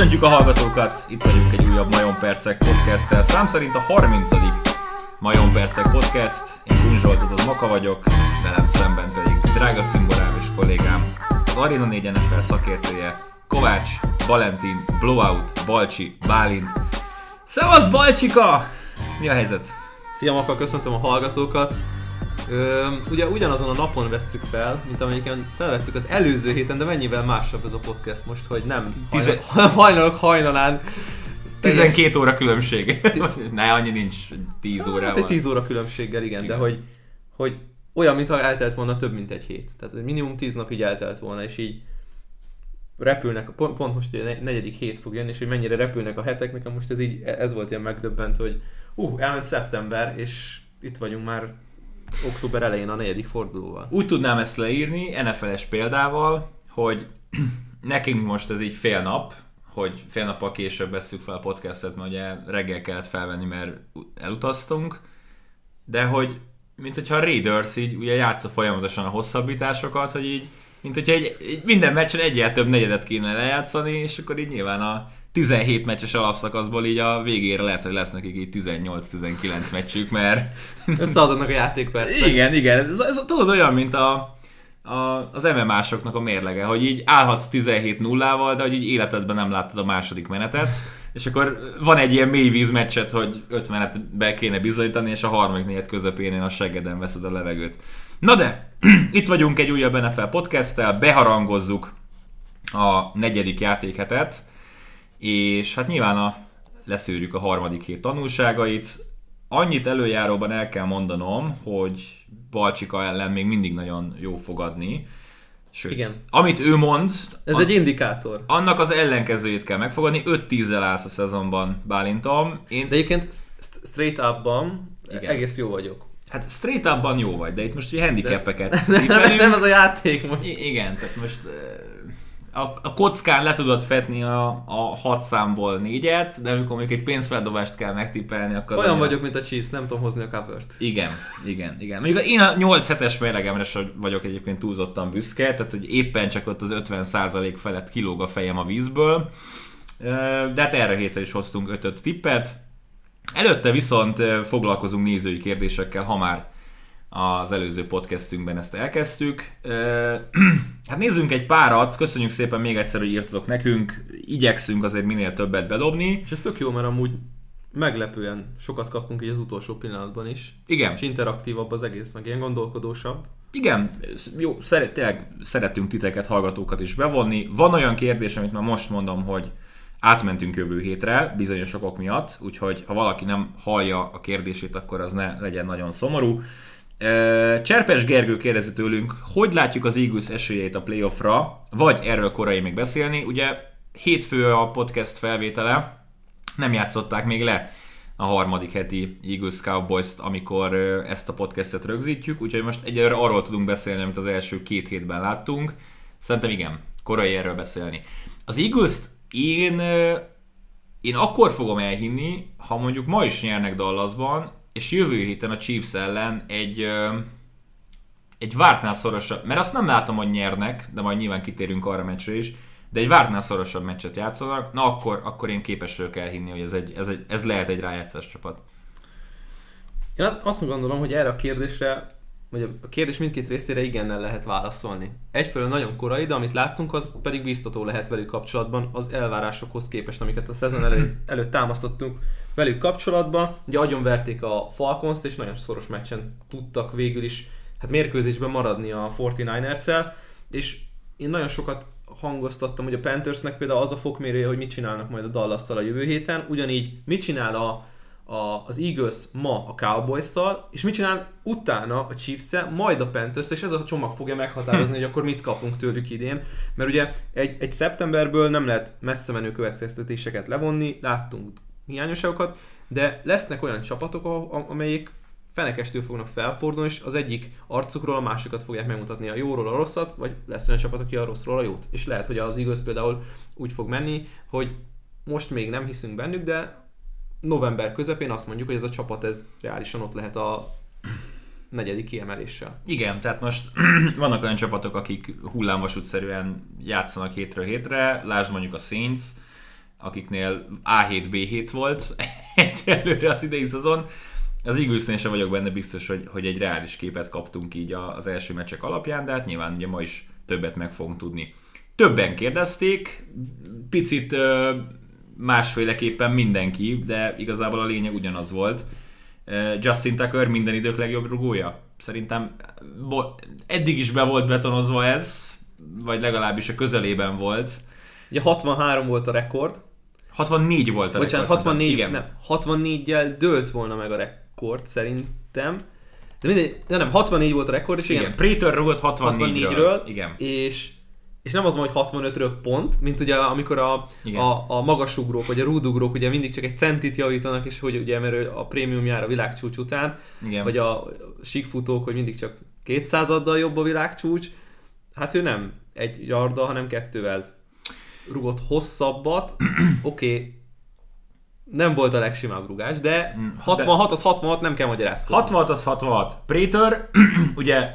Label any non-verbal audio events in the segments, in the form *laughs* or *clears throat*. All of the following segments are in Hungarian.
Köszöntjük a hallgatókat! Itt vagyunk egy újabb Majon Percek podcast Szám szerint a 30. Majon Percek podcast. Én Kun Zsolt, az Maka vagyok, velem szemben pedig drága cimborám és kollégám, az Arena 4 NFL szakértője, Kovács, Valentin, Blowout, Balcsi, Bálint. Szevasz Balcsika! Mi a helyzet? Szia Maka, köszöntöm a hallgatókat! Ö, ugye ugyanazon a napon vesszük fel, mint amelyiken felvettük az előző héten, de mennyivel másabb ez a podcast most, hogy nem Tize- hajnal, *laughs* hajnalok hajnalán. 12 óra különbség. *laughs* ne, annyi nincs 10 Hát órával. egy 10 óra különbséggel, igen, Igen. de hogy, hogy olyan, mintha eltelt volna több, mint egy hét. Tehát minimum 10 nap így eltelt volna, és így repülnek, pont, pont most ugye a negyedik hét fog jönni, és hogy mennyire repülnek a hetek, nekem most ez így, ez volt ilyen megdöbbent, hogy uh, elment szeptember, és itt vagyunk már október elején a negyedik fordulóval. Úgy tudnám ezt leírni, NFL-es példával, hogy *clears throat* nekünk most ez így fél nap, hogy fél nappal később vesszük fel a podcastet, mert ugye reggel kellett felvenni, mert elutaztunk, de hogy mint hogyha a Raiders így ugye játsza folyamatosan a hosszabbításokat, hogy így, mint hogyha egy, egy minden meccsen egyel több negyedet kéne lejátszani, és akkor így nyilván a 17 meccses alapszakaszból így a végére lehet, hogy lesz nekik így 18-19 meccsük, mert Összeadnak a játékpercek. igen, igen. Ez, ez tudod olyan, mint a, a, az MMA-soknak a mérlege, hogy így állhatsz 17-0-val, de hogy így életedben nem láttad a második menetet, és akkor van egy ilyen mély vízmeccset, hogy 5 menetbe kéne bizonyítani, és a harmadik negyed közepén a seggeden veszed a levegőt. Na de, *clears throat* itt vagyunk egy újabb NFL podcasttel, beharangozzuk a negyedik játékhetet, és hát nyilván a, leszűrjük a harmadik hét tanulságait. Annyit előjáróban el kell mondanom, hogy Balcsika ellen még mindig nagyon jó fogadni. Sőt, Igen. amit ő mond, Ez an- egy indikátor. annak az ellenkezőjét kell megfogadni. 5-10-zel állsz a szezonban, Bálintom. Én, De egyébként st- straight up-ban Igen. egész jó vagyok. hát straight upban jó vagy, de itt most ugye handicapeket *laughs* Nem, tippelünk. nem az a játék most. I- igen, tehát most ö, a, a kockán le tudod fetni a, a hat számból négyet, de amikor még egy pénzfeldobást kell megtippelni, akkor... Olyan annyira- vagyok, mint a Chiefs, nem tudom hozni a covert. Igen, igen, igen. Mondjuk én a 8 hetes mérlegemre sem vagyok egyébként túlzottan büszke, tehát hogy éppen csak ott az 50% felett kilóg a fejem a vízből. De hát erre hétre is hoztunk 5 tippet. Előtte viszont foglalkozunk nézői kérdésekkel, ha már az előző podcastünkben ezt elkezdtük. *clears throat* Hát nézzünk egy párat, köszönjük szépen még egyszer, hogy írtatok nekünk, igyekszünk azért minél többet bedobni. És ez tök jó, mert amúgy meglepően sokat kapunk így az utolsó pillanatban is. Igen, És interaktívabb az egész, meg ilyen gondolkodósabb. Igen, jó, szeret, tényleg szeretünk titeket, hallgatókat is bevonni. Van olyan kérdés, amit már most mondom, hogy átmentünk jövő hétre, bizonyos okok miatt, úgyhogy ha valaki nem hallja a kérdését, akkor az ne legyen nagyon szomorú. Cserpes Gergő kérdezi tőlünk, hogy látjuk az Eagles esélyeit a playoffra, vagy erről korai még beszélni. Ugye hétfő a podcast felvétele, nem játszották még le a harmadik heti Eagles Cowboys-t, amikor ezt a podcastet rögzítjük, úgyhogy most egyelőre arról tudunk beszélni, amit az első két hétben láttunk. Szerintem igen, korai erről beszélni. Az Eagles-t én, én akkor fogom elhinni, ha mondjuk ma is nyernek Dallasban, és jövő héten a Chiefs ellen egy, egy vártnál szorosabb, mert azt nem látom, hogy nyernek, de majd nyilván kitérünk arra meccsre is, de egy vártnál szorosabb meccset játszanak, na akkor, akkor én képes vagyok elhinni, hogy ez, egy, ez, egy, ez lehet egy rájátszás csapat. Én azt- azt gondolom, hogy erre a kérdésre, vagy a kérdés mindkét részére igennel lehet válaszolni. Egyfelől nagyon korai, de amit láttunk, az pedig biztató lehet velük kapcsolatban az elvárásokhoz képest, amiket a szezon elő, *laughs* előtt támasztottunk velük kapcsolatban. Ugye agyonverték a Falcons-t, és nagyon szoros meccsen tudtak végül is hát mérkőzésben maradni a 49ers-el, és én nagyon sokat hangoztattam, hogy a Panthersnek például az a fokmérője, hogy mit csinálnak majd a dallas a jövő héten, ugyanígy mit csinál a, a, az Eagles ma a Cowboys-szal, és mit csinál utána a chiefs majd a panthers és ez a csomag fogja meghatározni, *laughs* hogy akkor mit kapunk tőlük idén, mert ugye egy, egy szeptemberből nem lehet messze menő következtetéseket levonni, láttunk hiányosságokat, de lesznek olyan csapatok, amelyik fenekestől fognak felfordulni, és az egyik arcukról a másikat fogják megmutatni a jóról a rosszat, vagy lesz olyan csapat, aki a rosszról a jót. És lehet, hogy az Eagles például úgy fog menni, hogy most még nem hiszünk bennük, de november közepén azt mondjuk, hogy ez a csapat ez reálisan ott lehet a negyedik kiemeléssel. Igen, tehát most *clears throat* vannak olyan csapatok, akik hullámvasútszerűen játszanak hétről hétre, lásd mondjuk a Saints, akiknél A7, B7 volt *laughs* egyelőre az idei szezon. Az Eaglesnél sem vagyok benne biztos, hogy, hogy egy reális képet kaptunk így az első meccsek alapján, de hát nyilván ugye ma is többet meg fogunk tudni. Többen kérdezték, picit másféleképpen mindenki, de igazából a lényeg ugyanaz volt. Justin Tucker minden idők legjobb rugója? Szerintem eddig is be volt betonozva ez, vagy legalábbis a közelében volt. Ugye 63 volt a rekord. 64 volt a Bocsánat, rekord. 64, igen. Nem, 64-jel dőlt volna meg a rekord szerintem. De mindegy, nem, nem, 64 volt a rekord, és igen. igen Prater rugott 64-ről. 64-ről igen. És és nem az van, hogy 65-ről pont, mint ugye amikor a, a, a magasugrók, vagy a rúdugrók ugye mindig csak egy centit javítanak, és hogy ugye mert a prémium jár a világcsúcs után, Igen. vagy a síkfutók, hogy mindig csak 200-addal jobb a világcsúcs, hát ő nem egy yarda, hanem kettővel rugott hosszabbat, *clears throat* oké, okay, nem volt a legsimább rugás, de 66 mm, az 66, nem kell magyarázkodni. 66 az 66. Prater *clears throat* ugye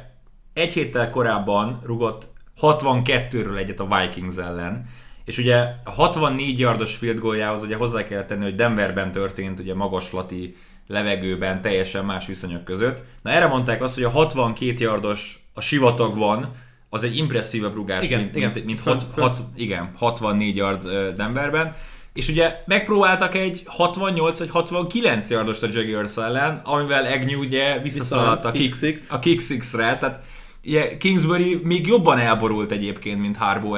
egy héttel korábban rugott 62-ről egyet a Vikings ellen. És ugye a 64 yardos field goaljához ugye hozzá kell tenni, hogy Denverben történt, ugye magaslati levegőben, teljesen más viszonyok között. Na erre mondták azt, hogy a 62 yardos a sivatagban az egy impresszívebb rugás, igen, mint, igen. mint, mint fönt, hat, fönt. Hat, igen, 64 yard Denverben. És ugye megpróbáltak egy 68 vagy 69 yardost a Jaguars ellen, amivel Agnew ugye visszaszaladt a kick, six. a kick six-re, tehát ugye Kingsbury még jobban elborult egyébként, mint Harbo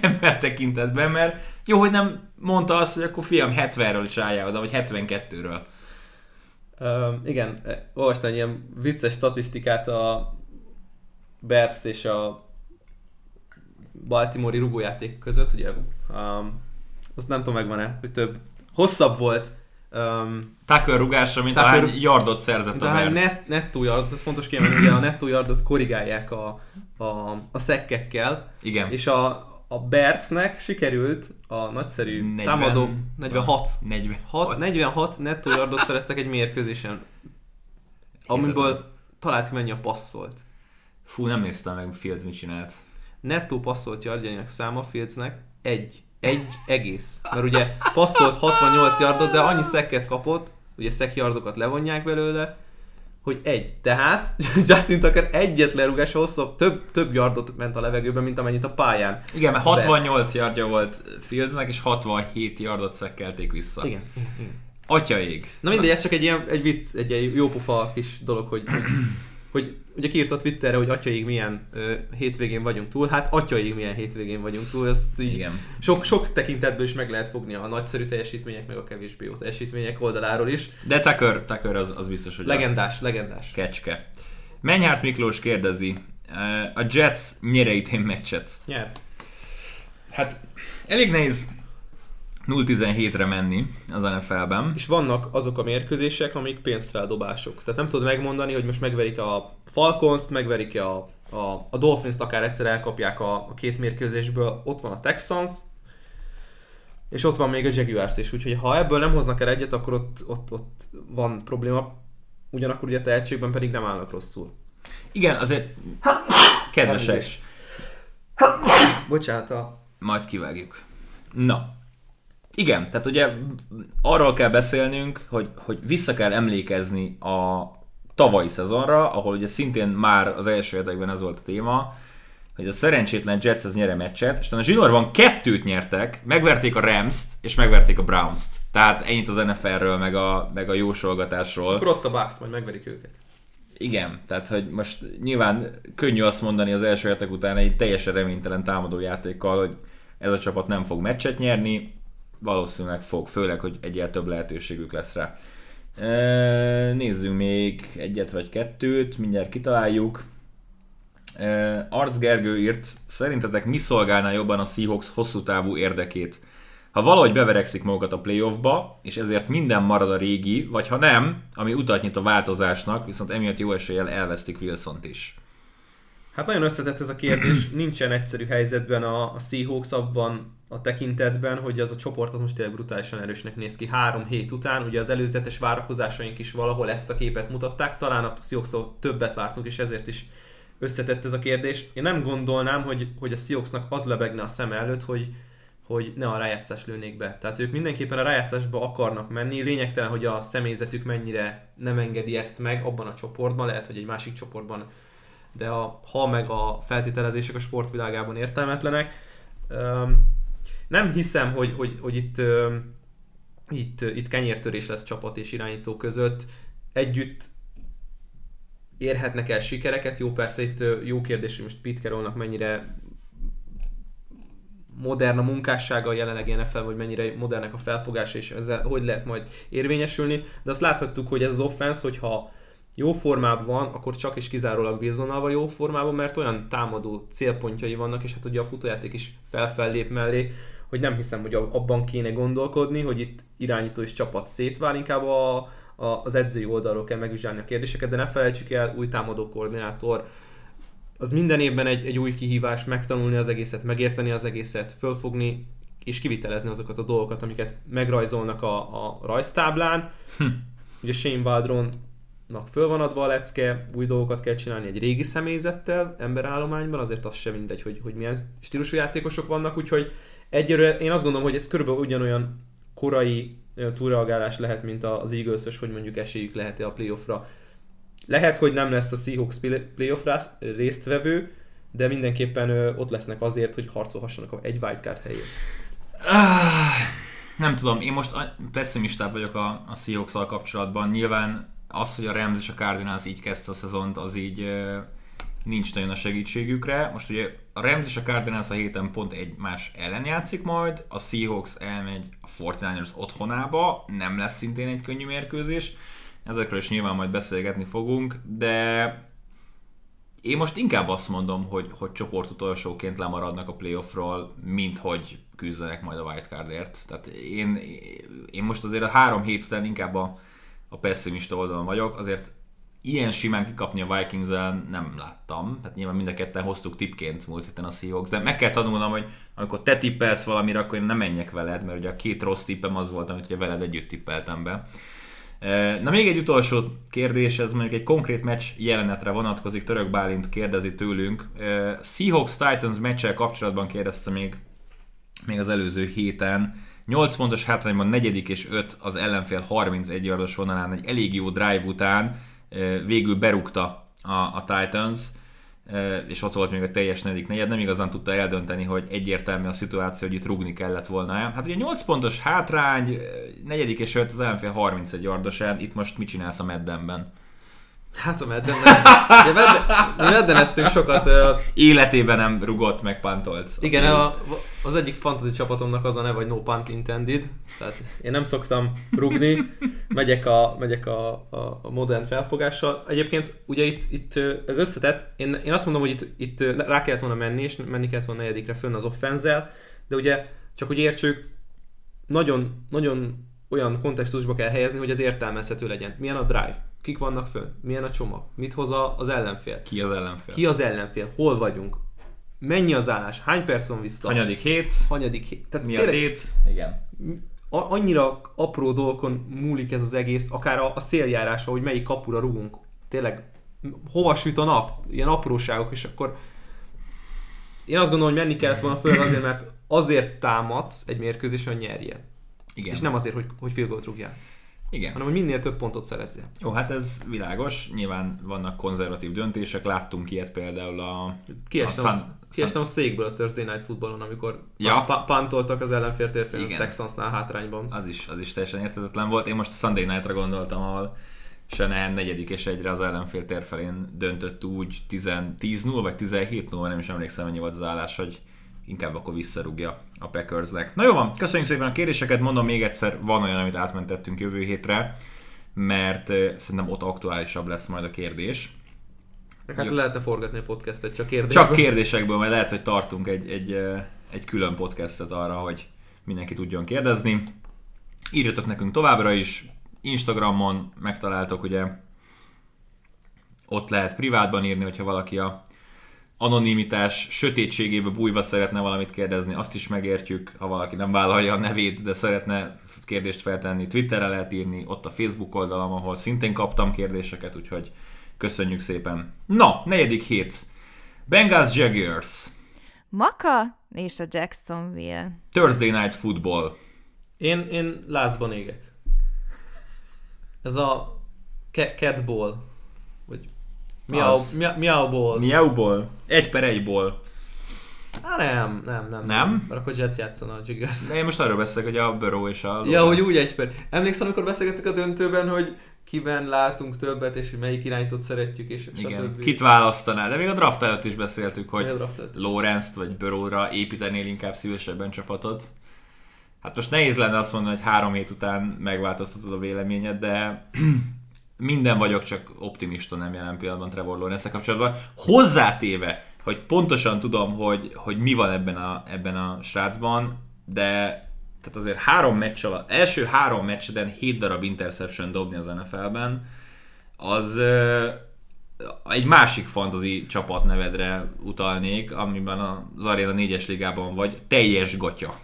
ebben *laughs* tekintetben, mert jó, hogy nem mondta azt, hogy akkor fiam 70-ről csinálja oda, vagy 72-ről. Uh, igen, olvastam egy ilyen vicces statisztikát a Bears és a Baltimore-i rugójáték között, ugye um, azt nem tudom megvan-e, hogy több, hosszabb volt Um, Tucker rugása, mint Tucker, ahány yardot szerzett a Bears. Net, nettó yardot, ez fontos kiemelni, hogy a nettó yardot korrigálják a, a, a szekkekkel. Igen. És a, a Bearsnek sikerült a nagyszerű 40, támadó 46, 46, 46 nettó yardot szereztek egy mérkőzésen, amiből talált mennyi a passzolt. Fú, nem néztem meg, Fields mit csinált. Nettó passzolt yardjainak száma Fieldsnek egy egy egész. Mert ugye passzolt 68 yardot, de annyi szekket kapott, ugye yardokat levonják belőle, hogy egy. Tehát *laughs* Justin Tucker egyet lerúgás hosszabb, több, több yardot ment a levegőben, mint amennyit a pályán. Igen, mert 68 Best. yardja volt Fieldsnek, és 67 yardot szekkelték vissza. Igen, igen, igen. Atyaig. Na mindegy, ez csak egy ilyen egy vicc, egy ilyen jópofa kis dolog, hogy, hogy ugye kiírt a Twitterre, hogy atyaig milyen ö, hétvégén vagyunk túl, hát atyaig milyen hétvégén vagyunk túl, ezt így Igen. Sok, sok tekintetből is meg lehet fogni a nagyszerű teljesítmények, meg a kevésbé jó teljesítmények oldaláról is. De Tucker, Tucker az, az biztos, hogy legendás, a legendás. Kecske. Mennyhárt Miklós kérdezi, a Jets nyere idén meccset? Nyer. Hát elég nehéz 0-17-re menni az NFL-ben. És vannak azok a mérkőzések, amik pénzfeldobások. Tehát nem tudod megmondani, hogy most megverik a Falcons-t, megverik a, a, a Dolphins-t, akár egyszer elkapják a, a két mérkőzésből. Ott van a Texans, és ott van még a Jaguars is, úgyhogy ha ebből nem hoznak el egyet, akkor ott, ott, ott van probléma. Ugyanakkor ugye a tehetségben pedig nem állnak rosszul. Igen, azért kedvesek. Bocsánat. A... Majd kivágjuk. Na, igen, tehát ugye arról kell beszélnünk, hogy, hogy vissza kell emlékezni a tavalyi szezonra, ahol ugye szintén már az első érdekben ez volt a téma, hogy a szerencsétlen Jets az nyere meccset, és a zsinórban kettőt nyertek, megverték a Rams-t, és megverték a Browns-t. Tehát ennyit az NFL-ről, meg a, meg a jósolgatásról. Akkor ott a Bucks, majd megverik őket. Igen, tehát hogy most nyilván könnyű azt mondani az első hetek után egy teljesen reménytelen támadó játékkal, hogy ez a csapat nem fog meccset nyerni, valószínűleg fog, főleg, hogy egyel több lehetőségük lesz rá. Nézzünk még egyet vagy kettőt, mindjárt kitaláljuk. Arc Gergő írt, szerintetek mi szolgálná jobban a Seahawks hosszú távú érdekét? Ha valahogy beverekszik magukat a playoffba, és ezért minden marad a régi, vagy ha nem, ami utat nyit a változásnak, viszont emiatt jó eséllyel elvesztik wilson is. Hát nagyon összetett ez a kérdés, nincsen egyszerű helyzetben a, a Seahawks abban a tekintetben, hogy az a csoport az most tényleg brutálisan erősnek néz ki. Három hét után, ugye az előzetes várakozásaink is valahol ezt a képet mutatták, talán a seahawks többet vártunk, és ezért is összetett ez a kérdés. Én nem gondolnám, hogy, hogy a Seahawksnak az lebegne a szem előtt, hogy, hogy ne a rájátszás lőnék be. Tehát ők mindenképpen a rájátszásba akarnak menni, lényegtelen, hogy a személyzetük mennyire nem engedi ezt meg abban a csoportban, lehet, hogy egy másik csoportban, de a, ha meg a feltételezések a sportvilágában értelmetlenek. Um, nem hiszem, hogy, hogy, hogy itt, itt, itt kenyértörés lesz csapat és irányító között. Együtt érhetnek el sikereket. Jó, persze itt jó kérdés, hogy most Pete Carrollnak mennyire modern a munkássága a jelenlegi NFL, vagy mennyire modernek a felfogása, és ezzel hogy lehet majd érvényesülni. De azt láthattuk, hogy ez az offense, hogyha jó formában van, akkor csak is kizárólag Wilsonnal jó formában, mert olyan támadó célpontjai vannak, és hát ugye a futójáték is felfellép mellé, hogy nem hiszem, hogy abban kéne gondolkodni, hogy itt irányító és csapat szétvál, inkább a, a, az edzői oldalról kell megvizsgálni a kérdéseket, de ne felejtsük el, új támadó koordinátor, az minden évben egy, egy új kihívás, megtanulni az egészet, megérteni az egészet, fölfogni és kivitelezni azokat a dolgokat, amiket megrajzolnak a, a rajztáblán. Hm. Ugye Shane Waldronnak föl van adva a lecke, új dolgokat kell csinálni egy régi személyzettel, emberállományban, azért az sem mindegy, hogy, hogy milyen stílusú játékosok vannak, úgyhogy egyelőre én azt gondolom, hogy ez körülbelül ugyanolyan korai túlreagálás lehet, mint az eagles hogy mondjuk esélyük lehet-e a playoffra lehet, hogy nem lesz a Seahawks playoff résztvevő, de mindenképpen ott lesznek azért, hogy harcolhassanak egy wildcard helyén. Ah, nem tudom, én most pessimistább vagyok a, a seahawks kapcsolatban. Nyilván az, hogy a Rams és a Cardinals így kezdte a szezont, az így nincs nagyon a segítségükre. Most ugye a Rams és a Cardinals a héten pont egymás ellen játszik majd, a Seahawks elmegy a 49ers otthonába, nem lesz szintén egy könnyű mérkőzés ezekről is nyilván majd beszélgetni fogunk, de én most inkább azt mondom, hogy, hogy csoport utolsóként lemaradnak a playoffról, mint hogy küzdenek majd a wildcardért. Tehát én, én most azért a három hét után inkább a, a pessimista oldalon vagyok, azért ilyen simán kikapni a vikings nem láttam. Tehát nyilván mind a ketten hoztuk tipként múlt héten a Seahawks, de meg kell tanulnom, hogy amikor te tippelsz valamire, akkor én nem menjek veled, mert ugye a két rossz tippem az volt, amit ugye veled együtt tippeltem be. Na még egy utolsó kérdés, ez mondjuk egy konkrét meccs jelenetre vonatkozik, Török Bálint kérdezi tőlünk. Seahawks-Titans meccsel kapcsolatban kérdezte még, még az előző héten. 8 pontos hátrányban negyedik és 5 az ellenfél 31 yardos vonalán egy elég jó drive után végül berúgta a, a Titans és ott volt még a teljes negyedik negyed, nem igazán tudta eldönteni, hogy egyértelmű a szituáció, hogy itt rugni kellett volna. Hát ugye 8 pontos hátrány, negyedik és 5 az ellenfél 31 yardosán, itt most mit csinálsz a Meddenben? Hát a Medden, ugye Medden, mi Meddeneztünk sokat. Uh, Életében nem rugott, meg pantolt. Igen, a, az egyik fantasy csapatomnak az a neve, hogy no punt intended. Tehát én nem szoktam rugni, megyek a, megyek a, a, a modern felfogással. Egyébként ugye itt, itt ez összetett, én, én azt mondom, hogy itt, itt rá kellett volna menni, és menni kellett volna negyedikre fönn az offenzel, de ugye csak hogy értsük, nagyon, nagyon olyan kontextusba kell helyezni, hogy ez értelmezhető legyen. Milyen a drive? Kik vannak fönn? Milyen a csomag? Mit hoz az ellenfél? Ki az ellenfél? Ki az ellenfél? Hol vagyunk? Mennyi az állás? Hány perc van vissza? Hanyadik hét? Hanyadik hét? Tehát Mi a tét? Igen. Annyira apró dolgokon múlik ez az egész, akár a, a széljárása, hogy melyik kapura rugunk. Tényleg, hova süt a nap? Ilyen apróságok, és akkor én azt gondolom, hogy menni kellett volna föl azért, mert azért támadsz egy mérkőzésen, hogy nyerje. Igen. És nem azért, hogy, hogy field rúgjál. Igen. Hanem, hogy minél több pontot szerezzél. Jó, hát ez világos. Nyilván vannak konzervatív döntések. Láttunk ilyet például a... Kiestem a, Sun, kiestem a székből a Thursday Night Footballon, amikor ja. pa- pantoltak az ellenfél térfél a Texansnál hátrányban. Az is, az is teljesen értetetlen volt. Én most a Sunday Night-ra gondoltam, ahol Senehen negyedik és egyre az ellenfél térfelén döntött úgy 10-0 vagy 17-0, nem is emlékszem, mennyi volt az állás, hogy inkább akkor visszarúgja a Packersnek. Na jó van, köszönjük szépen a kérdéseket, mondom még egyszer, van olyan, amit átmentettünk jövő hétre, mert szerintem ott aktuálisabb lesz majd a kérdés. Hát lehetne forgatni a podcastet csak kérdésekből. Csak kérdésekből, mert lehet, hogy tartunk egy, egy, egy külön podcastet arra, hogy mindenki tudjon kérdezni. Írjatok nekünk továbbra is, Instagramon megtaláltok, ugye ott lehet privátban írni, hogyha valaki a anonimitás sötétségébe bújva szeretne valamit kérdezni, azt is megértjük, ha valaki nem vállalja a nevét, de szeretne kérdést feltenni, Twitterre lehet írni, ott a Facebook oldalam, ahol szintén kaptam kérdéseket, úgyhogy köszönjük szépen. Na, negyedik hét. Bengals Jaguars. Maka És a Jacksonville. Thursday Night Football. Én, én lázban égek. Ez a cat ball. Miau, Az. miau, miau ball. Miauból. Egy per egyból. Á, nem, nem, nem. Nem? Mert akkor Jets játszana a Jiggers. De én most arról beszélek, hogy a Burrow és a Ja, Lawrence. hogy úgy egy per. Emlékszel, amikor beszélgettük a döntőben, hogy kiben látunk többet, és hogy melyik irányítót szeretjük, és Igen, stb. kit választanál? De még a draft előtt is beszéltük, Hogy. Lawrence-t vagy Burrow-ra építenél inkább szívesebben csapatot. Hát most nehéz lenne azt mondani, hogy három hét után megváltoztatod a véleményed, de minden vagyok, csak optimista nem jelen pillanatban Trevor lawrence kapcsolatban. Hozzátéve, hogy pontosan tudom, hogy, hogy mi van ebben a, ebben a srácban, de tehát azért három meccs alatt, első három meccseden hét darab interception dobni az NFL-ben, az ö, egy másik fantasy csapat nevedre utalnék, amiben az Arena 4-es ligában vagy, teljes gatya.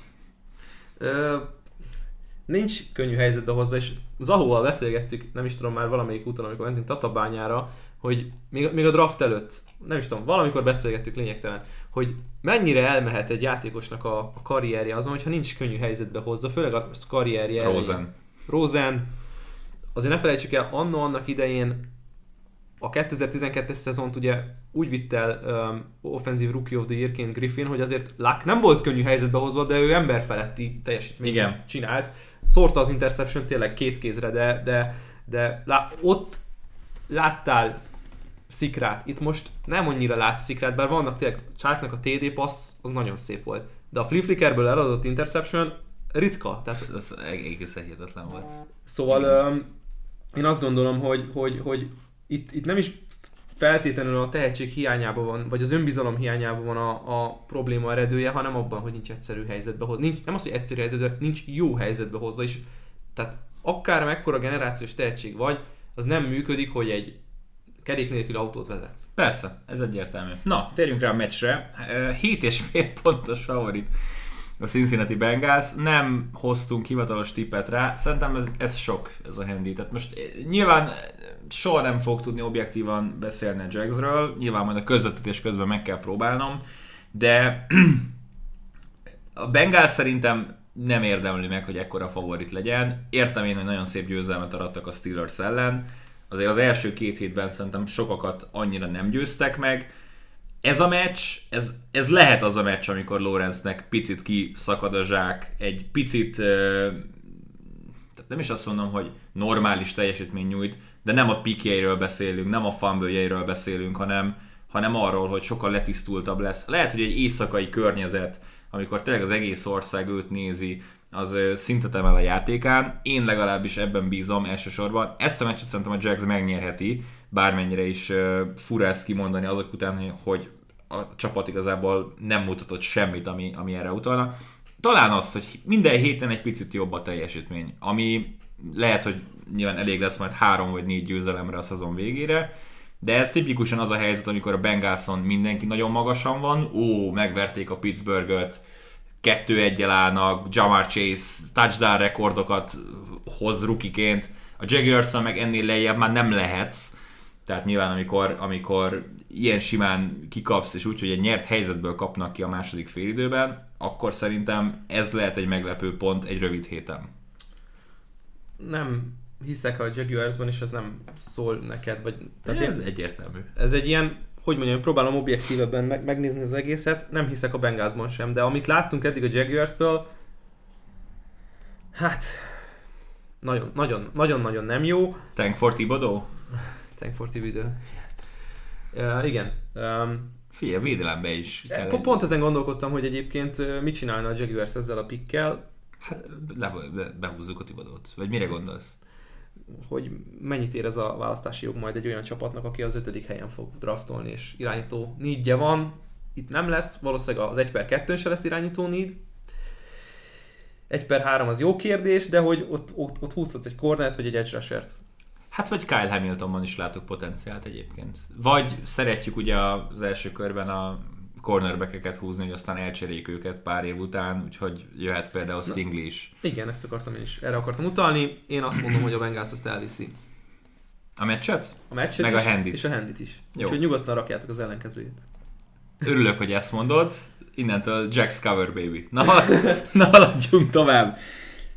Nincs könnyű helyzetbe hozva, és Zahóval beszélgettük, nem is tudom már valamelyik úton, amikor mentünk Tatabányára, hogy még, még a draft előtt, nem is tudom, valamikor beszélgettük lényegtelen, hogy mennyire elmehet egy játékosnak a, a karrierje azon, hogyha nincs könnyű helyzetbe hozza, főleg a karrierje. Rosen. Rosen, azért ne felejtsük el, anno annak idején a 2012-es szezont ugye úgy vitt el um, Offensive Rookie of the Year-ként Griffin, hogy azért Luck nem volt könnyű helyzetbe hozva, de ő emberfeletti teljesítményt Igen. csinált. Szórta az interception tényleg két kézre, de, de, de lá, ott láttál szikrát. Itt most nem annyira látsz szikrát, bár vannak tényleg Csáknak a TD passz, az nagyon szép volt. De a flip flickerből eladott interception ritka. Tehát Ez egészen hihetetlen volt. Szóval um, én azt gondolom, hogy, hogy, hogy itt, itt nem is feltétlenül a tehetség hiányában van, vagy az önbizalom hiányában van a, a probléma eredője, hanem abban, hogy nincs egyszerű helyzetbe hozva. Nincs, nem az, hogy egyszerű helyzetbe, nincs jó helyzetbe hozva is. Tehát akár mekkora generációs tehetség vagy, az nem működik, hogy egy kerék nélkül autót vezetsz. Persze, ez egyértelmű. Na, térjünk rá a meccsre. 7 és fél pontos favorit a Cincinnati Bengals. Nem hoztunk hivatalos tippet rá. Szerintem ez, ez sok, ez a handy. Tehát most eh, nyilván eh, soha nem fog tudni objektívan beszélni a Jagsről. Nyilván majd a közvetítés közben meg kell próbálnom. De *clears throat* a Bengals szerintem nem érdemli meg, hogy ekkora favorit legyen. Értem én, hogy nagyon szép győzelmet arattak a Steelers ellen. Azért az első két hétben szerintem sokakat annyira nem győztek meg. Ez a meccs, ez, ez lehet az a meccs, amikor Lawrence-nek picit kiszakad a zsák, egy picit, tehát nem is azt mondom, hogy normális teljesítmény nyújt, de nem a pikjeiről beszélünk, nem a fanbőjeiről beszélünk, hanem, hanem arról, hogy sokkal letisztultabb lesz. Lehet, hogy egy éjszakai környezet, amikor tényleg az egész ország őt nézi, az szintet emel a játékán. Én legalábbis ebben bízom elsősorban. Ezt a meccset szerintem a Jags megnyerheti, bármennyire is fura ezt kimondani azok után, hogy a csapat igazából nem mutatott semmit, ami, ami erre utalna. Talán az, hogy minden héten egy picit jobb a teljesítmény, ami lehet, hogy nyilván elég lesz majd három vagy négy győzelemre a szezon végére, de ez tipikusan az a helyzet, amikor a Bengalson mindenki nagyon magasan van, ó, megverték a Pittsburghet, kettő egyel állnak, Jamar Chase touchdown rekordokat hoz rukiként, a jaguars meg ennél lejjebb már nem lehetsz, tehát nyilván amikor, amikor ilyen simán kikapsz, és úgy, hogy egy nyert helyzetből kapnak ki a második félidőben, akkor szerintem ez lehet egy meglepő pont egy rövid héten. Nem hiszek a Jaguarsban, és ez nem szól neked, vagy... Tehát én- ez egyértelmű. ez egy ilyen, hogy mondjam, próbálom objektívebben meg, megnézni az egészet, nem hiszek a Bengalsban sem, de amit láttunk eddig a Jaguars-től, hát nagyon, nagyon, nagyon, nagyon nem jó. Tank for Thibodeau? Thank for idő. Uh, igen. Um, Figyelj, védelembe is kell pont, pont ezen gondolkodtam, hogy egyébként mit csinálna a Jaguars ezzel a pikkel, Hát, le, be, behúzzuk a Thibodeau-t. Vagy mire gondolsz? hogy mennyit ér ez a választási jog majd egy olyan csapatnak, aki az ötödik helyen fog draftolni, és irányító needje van. Itt nem lesz, valószínűleg az 1 per 2 se lesz irányító need. 1 per 3 az jó kérdés, de hogy ott, ott, ott húzhatsz egy cornert vagy egy edge rushert. Hát vagy Kyle Hamiltonban is látok potenciált egyébként. Vagy szeretjük ugye az első körben a cornerbackeket húzni, hogy aztán elcseréljük őket pár év után, úgyhogy jöhet például Stingley is. Igen, ezt akartam én is, erre akartam utalni. Én azt mondom, hogy a Bengals ezt elviszi. A meccset? A meccset Meg is, a handit. És a handit is. Jó. Úgyhogy nyugodtan rakjátok az ellenkezőjét. Örülök, hogy ezt mondod. innentől Jack's Cover Baby. Na, *laughs* na haladjunk tovább.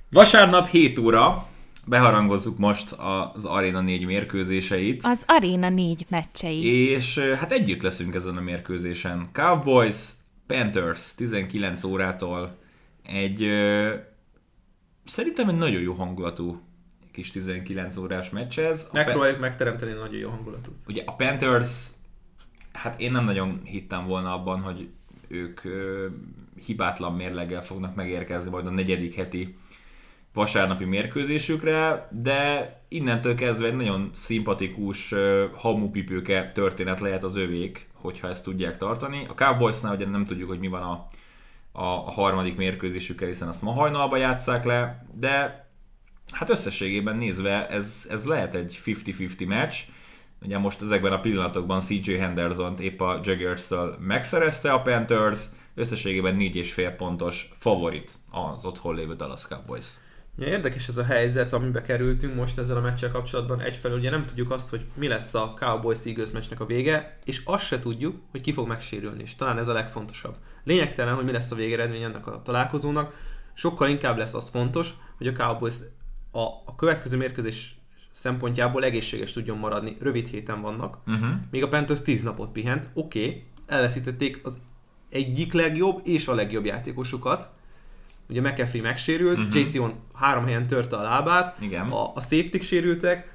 Vasárnap 7 óra, beharangozzuk most az Arena 4 mérkőzéseit. Az Arena 4 meccsei. És hát együtt leszünk ezen a mérkőzésen. Cowboys, Panthers 19 órától egy ö, szerintem egy nagyon jó hangulatú kis 19 órás meccs ez. A Pe- Megpróbáljuk megteremteni nagyon jó hangulatot. ugye a Panthers, hát én nem nagyon hittem volna abban, hogy ők ö, hibátlan mérleggel fognak megérkezni majd a negyedik heti vasárnapi mérkőzésükre, de innentől kezdve egy nagyon szimpatikus hamupipőke történet lehet az övék, hogyha ezt tudják tartani. A Cowboysnál ugye nem tudjuk, hogy mi van a, a harmadik mérkőzésükkel, hiszen azt ma hajnalba játsszák le, de hát összességében nézve ez, ez lehet egy 50-50 meccs. Ugye most ezekben a pillanatokban CJ henderson épp a Jaguars-től megszerezte a Panthers, összességében 4,5 pontos favorit az otthon lévő Dallas Cowboys. Ja, érdekes ez a helyzet, amiben kerültünk most ezzel a meccsel kapcsolatban. Egyfelől ugye nem tudjuk azt, hogy mi lesz a Cowboys Eagles meccsnek a vége, és azt se tudjuk, hogy ki fog megsérülni, és talán ez a legfontosabb. Lényegtelen, hogy mi lesz a végeredmény ennek a találkozónak, sokkal inkább lesz az fontos, hogy a Cowboys a, a következő mérkőzés szempontjából egészséges tudjon maradni. Rövid héten vannak, Uh-huh. még a Panthers 10 napot pihent, oké, okay, elveszítették az egyik legjobb és a legjobb játékosukat. Ugye McAfee megsérült, uh-huh. JCon három helyen törte a lábát, Igen. a, a safety sérültek,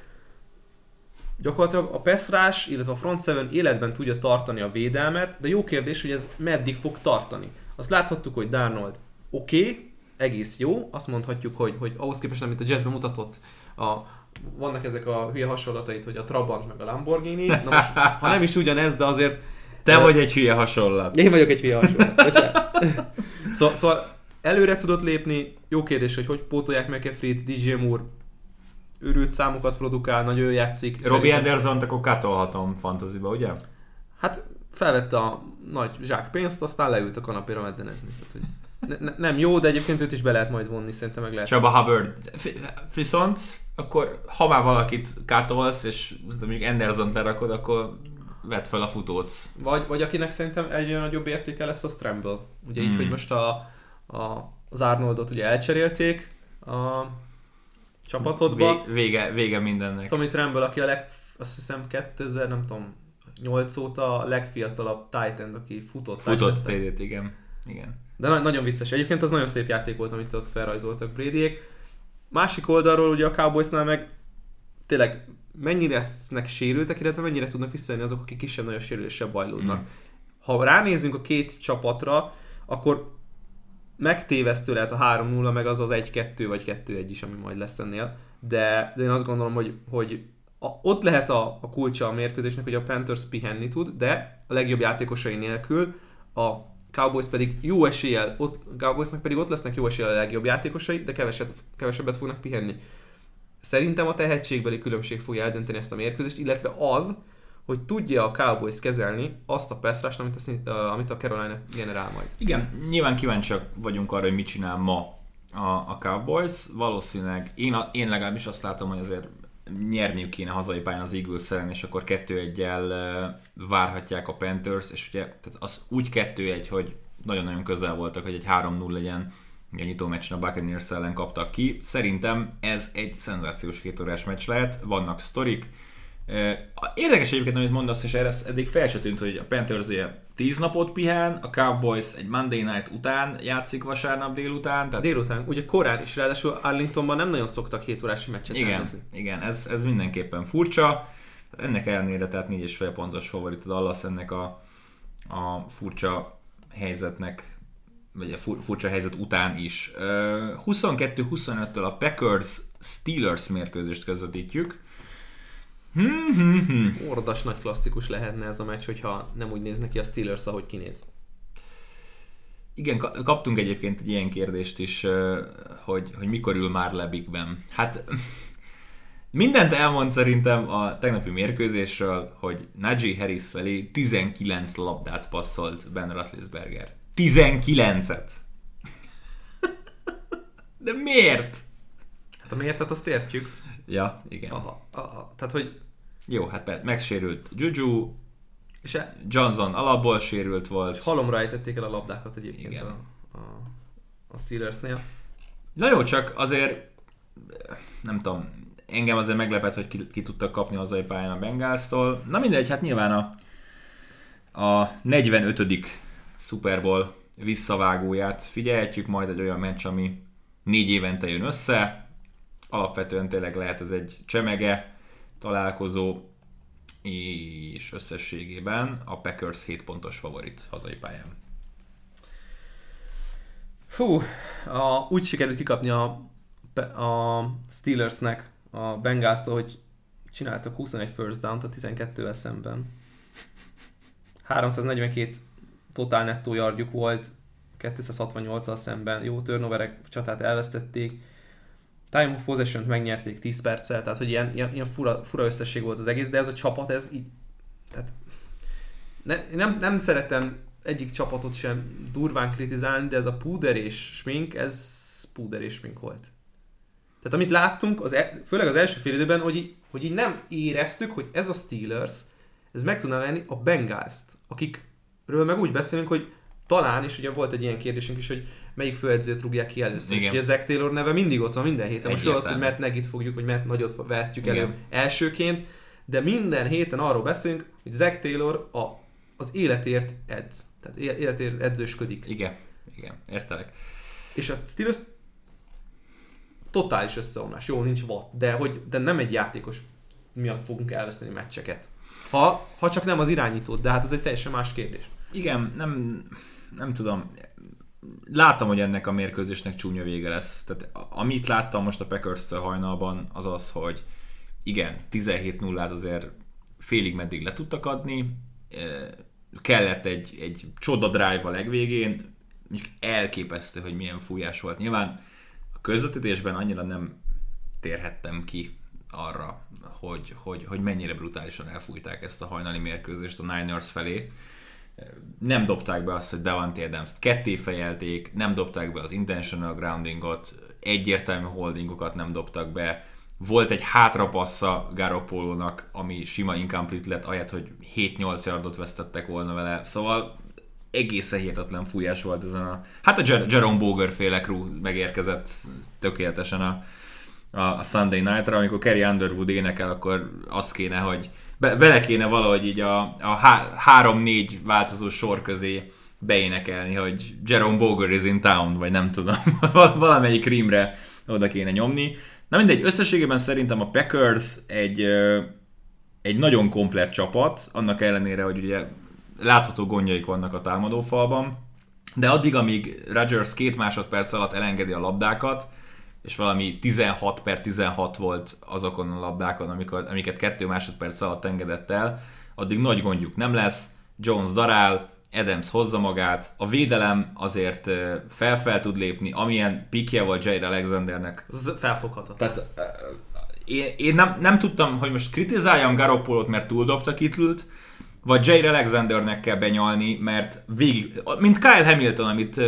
gyakorlatilag a pass rush, illetve a front seven életben tudja tartani a védelmet, de jó kérdés, hogy ez meddig fog tartani. Azt láthattuk, hogy Darnold oké, okay, egész jó, azt mondhatjuk, hogy, hogy ahhoz képest, amit a jazzben mutatott, a, vannak ezek a hülye hasonlatait, hogy a Trabant meg a Lamborghini, na most, ha nem is ugyanez, de azért Te vagy egy hülye hasonlat. én vagyok egy hülye hasonló. Bocsánat. *laughs* szóval, szóval előre tudott lépni, jó kérdés, hogy hogy pótolják McAfee-t, DJ Moore őrült számokat produkál, nagyon jól játszik. Robbie Anderson-t akkor katolhatom fantasyba, ugye? Hát felvette a nagy zsák pénzt, aztán leült a kanapéra meddenezni. Tehát, hogy ne, ne, nem jó, de egyébként őt is be lehet majd vonni, szerintem meg lehet. Csaba Hubbard. Viszont, akkor ha már valakit kátolsz, és mondjuk Anderson-t lerakod, akkor vedd fel a futót. Vagy, vagy akinek szerintem egyre nagyobb értéke lesz a Stramble. Ugye így, Hmm. hogy most a, a, az Arnoldot ugye elcserélték a csapatodba. Vé- vége, vége mindennek. Tommy Tremble, aki a leg, azt hiszem 2000, nem tudom, 8 óta a legfiatalabb Titan, aki futott. Futott. TD-t, igen. igen. De na- nagyon vicces. Egyébként az nagyon szép játék volt, amit ott felrajzoltak Bradyék. Másik oldalról ugye a Cowboysnál meg tényleg mennyire lesznek sérültek, illetve mennyire tudnak visszajönni azok, akik kisebb-nagyobb sérüléssel bajlódnak. Mm. Ha ránézünk a két csapatra, akkor megtévesztő lehet a 3-0, meg az az 1-2 vagy 2-1 is, ami majd lesz ennél. De, de én azt gondolom, hogy, hogy a, ott lehet a, a kulcsa a mérkőzésnek, hogy a Panthers pihenni tud, de a legjobb játékosai nélkül a Cowboys pedig jó eséllyel, ott, Cowboysnak pedig ott lesznek jó eséllyel a legjobb játékosai, de keveset, kevesebbet fognak pihenni. Szerintem a tehetségbeli különbség fogja eldönteni ezt a mérkőzést, illetve az, hogy tudja a Cowboys kezelni azt a pass amit a, amit a Carolina generál majd. Igen, nyilván kíváncsiak vagyunk arra, hogy mit csinál ma a, a Cowboys. Valószínűleg én, a, én legalábbis azt látom, hogy azért nyerniük kéne hazai pályán az eagles és akkor 2-1-el várhatják a Panthers, és ugye tehát az úgy 2-1, hogy nagyon-nagyon közel voltak, hogy egy 3-0 legyen, ugye a nyitó meccsen a Buccaneers ellen kaptak ki. Szerintem ez egy szenzációs kétórás meccs lehet, vannak sztorik. Érdekes egyébként, amit mondasz, és erre eddig fel se tűnt, hogy a Panthers ugye 10 napot pihen, a Cowboys egy Monday Night után játszik vasárnap délután. Tehát Délután, ugye korán is, ráadásul Arlingtonban nem nagyon szoktak 7 órási meccset igen, rendezni. igen ez, ez mindenképpen furcsa. Hát ennek ellenére, tehát 4,5 pontos favorit a Dallas ennek a, a furcsa helyzetnek, vagy a fur, furcsa helyzet után is. Ö, 22-25-től a Packers Steelers mérkőzést közvetítjük. Hmm, hmm, hmm. Ordas nagy klasszikus lehetne ez a meccs, hogyha nem úgy néz neki a Steelers, ahogy kinéz. Igen, ka- kaptunk egyébként egy ilyen kérdést is, hogy, hogy mikor ül már le Big Ben. Hát *laughs* mindent elmond szerintem a tegnapi mérkőzésről, hogy Najee Harris felé 19 labdát passzolt Ben Roethlisberger. 19-et! *laughs* De miért? Hát a miértet azt értjük. Ja, igen. Aha, aha. Tehát, hogy Jó, hát megsérült Juju, És, e- Johnson alapból sérült volt. és halomra ejtették el a labdákat egyébként Igen. a, a, a Steelersnél. Na jó, csak azért nem tudom, engem azért meglepett, hogy ki, ki tudtak kapni hazai pályán a Bengals-tól. Na mindegy, hát nyilván a, a 45. Super Bowl visszavágóját figyelhetjük, majd egy olyan meccs, ami négy évente jön össze. Alapvetően tényleg lehet ez egy csemege találkozó, és összességében a Packers 7 pontos favorit hazai pályán. Fú, a, úgy sikerült kikapni a, a Steelersnek a Bengalstól, hogy csináltak 21 first down-t a 12-vel szemben. 342 totál nettó yardjuk volt, 268-al szemben, jó turnoverek csatát elvesztették. Time of possession megnyerték 10 perccel, tehát hogy ilyen, ilyen, ilyen fura, fura összesség volt az egész, de ez a csapat, ez így, tehát ne, nem, nem szeretem egyik csapatot sem durván kritizálni, de ez a púder és smink, ez púder és smink volt. Tehát amit láttunk, az e, főleg az első fél időben, hogy, hogy így nem éreztük, hogy ez a Steelers, ez meg tudná lenni a Bengals-t, akikről meg úgy beszélünk, hogy talán, és ugye volt egy ilyen kérdésünk is, hogy melyik főedzőt rúgják ki először. Igen. És ugye Zach Taylor neve mindig ott van minden héten. Most tudod, hogy Matt Negit fogjuk, hogy Matt Nagyot vehetjük elő Igen. elsőként, de minden héten arról beszélünk, hogy Zach Taylor a, az életért edz. Tehát életért edzősködik. Igen, igen, értelek. És a Steelers totális összeomlás. Jó, nincs vad, de, hogy, de nem egy játékos miatt fogunk elveszteni meccseket. Ha, ha csak nem az irányítót, de hát ez egy teljesen más kérdés. Igen, nem, nem tudom. Láttam, hogy ennek a mérkőzésnek csúnya vége lesz. Tehát amit láttam most a packers hajnalban, az az, hogy igen, 17-0-át azért félig meddig le tudtak adni, kellett egy, egy csoda drive a legvégén, mondjuk elképesztő, hogy milyen fújás volt. Nyilván a közvetítésben annyira nem térhettem ki arra, hogy, hogy, hogy mennyire brutálisan elfújták ezt a hajnali mérkőzést a Niners felé. Nem dobták be azt, hogy Davante adams ketté fejelték, nem dobták be az intentional groundingot, egyértelmű holdingokat nem dobtak be, volt egy hátrapassza Garoppolónak, ami sima incomplete lett, ahelyett, hogy 7-8 yardot vesztettek volna vele. Szóval egészen hihetetlen fújás volt ezen a... Hát a Jer- Jerome Boger féle megérkezett tökéletesen a, a, a Sunday Night-ra, amikor Kerry Underwood énekel, akkor az kéne, hogy be, kéne valahogy így a, a há, három-négy változó sor közé beénekelni, hogy Jerome Boger is in town, vagy nem tudom, *laughs* Val- valamelyik rímre oda kéne nyomni. Na mindegy, összességében szerintem a Packers egy, egy nagyon komplett csapat, annak ellenére, hogy ugye látható gondjaik vannak a támadófalban, de addig, amíg Rodgers két másodperc alatt elengedi a labdákat, és valami 16 per 16 volt azokon a labdákon, amikor, amiket kettő másodperc alatt engedett el, addig nagy gondjuk nem lesz, Jones darál, Adams hozza magát, a védelem azért fel-fel tud lépni, amilyen pikje volt Jair Alexandernek. Ez felfoghatatlan. tehát én, én nem, nem tudtam, hogy most kritizáljam Garoppolót, mert túldobta Kittlült, vagy Jair Alexandernek kell benyalni, mert végig, mint Kyle Hamilton, amit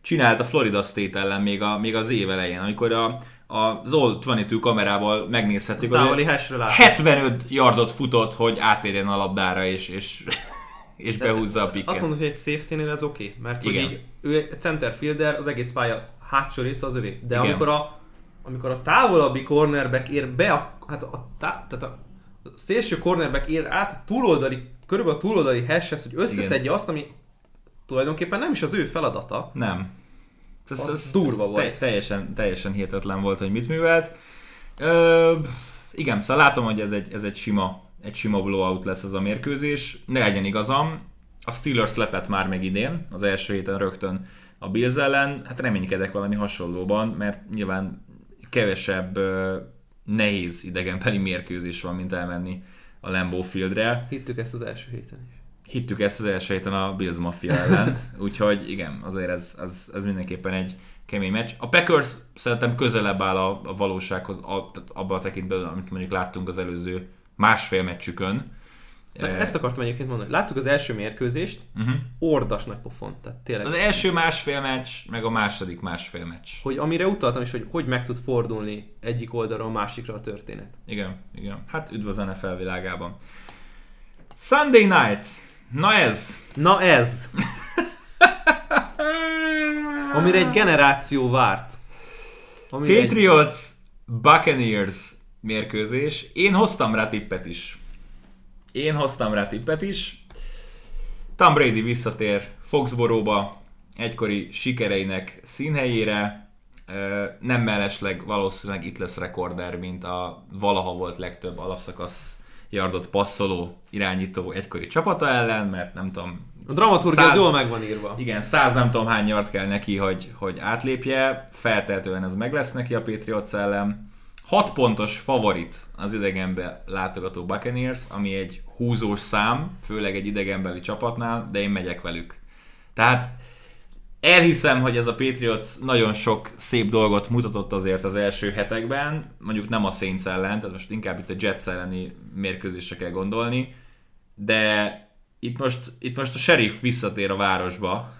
csinált a Florida State ellen még, a, még az év elején, amikor a, a Zol 22 kamerával megnézhettük, hogy hashre látom. 75 yardot futott, hogy átérjen a labdára, és, és, *laughs* és behúzza a pikket. Azt mondod, hogy egy safety-nél ez oké, okay, mert hogy Igen. így, ő center fielder, az egész pálya hátsó része az övé. De Igen. amikor a, amikor a távolabbi cornerback ér be, a, hát a, tá, tehát a szélső cornerback ér át a túloldali, körülbelül a túloldali hashhez, hogy összeszedje azt, ami tulajdonképpen nem is az ő feladata. Nem. Ez, Az ez, durva ez volt. te- Teljesen, teljesen hihetetlen volt, hogy mit művelt. Ö, igen, szóval látom, hogy ez egy, ez egy sima, egy sima blowout lesz ez a mérkőzés. Ne legyen igazam, a Steelers lepett már meg idén, az első héten rögtön a Bills ellen. Hát reménykedek valami hasonlóban, mert nyilván kevesebb nehéz idegenbeli mérkőzés van, mint elmenni a Lambeau Fieldre. Hittük ezt az első héten is. Hittük ezt az első héten a Bills Mafia ellen, *laughs* úgyhogy igen, azért ez, ez, ez mindenképpen egy kemény meccs. A Packers szerintem közelebb áll a, a valósághoz, a, abban a tekintben, amit mondjuk láttunk az előző másfél meccsükön. Na, ezt akartam egyébként mondani. Láttuk az első mérkőzést, Uh-huh. ordas nagy pofon. Tehát tényleg. Az első másfél meccs, meg a második másfél meccs. hogy amire utaltam is, hogy hogy meg tud fordulni egyik oldalról a másikra a történet. Igen, igen. Hát üdv az NFL világában. Sunday Night. Na ez. Na ez. Amire egy generáció várt. Amire Patriots, egy... Buccaneers mérkőzés. Én hoztam rá tippet is. Én hoztam rá tippet is. Tom Brady visszatér Foxboróba egykori sikereinek színhelyére. Nem mellesleg valószínűleg itt lesz rekorder, mint a valaha volt legtöbb alapszakasz yardot passzoló irányító egykori csapata ellen, mert nem tudom... A dramaturgia száz, jól meg van írva. Igen, száz nem tudom hány yard kell neki, hogy, hogy átlépje, feltehetően ez meg lesz neki a Patriots ellen. 6 pontos favorit az idegenbe látogató Buccaneers, ami egy húzós szám, főleg egy idegenbeli csapatnál, de én megyek velük. Tehát elhiszem, hogy ez a Patriots nagyon sok szép dolgot mutatott azért az első hetekben, mondjuk nem a Saints ellen, tehát most inkább itt a Jets elleni mérkőzésre kell gondolni, de itt most, itt most a sheriff visszatér a városba,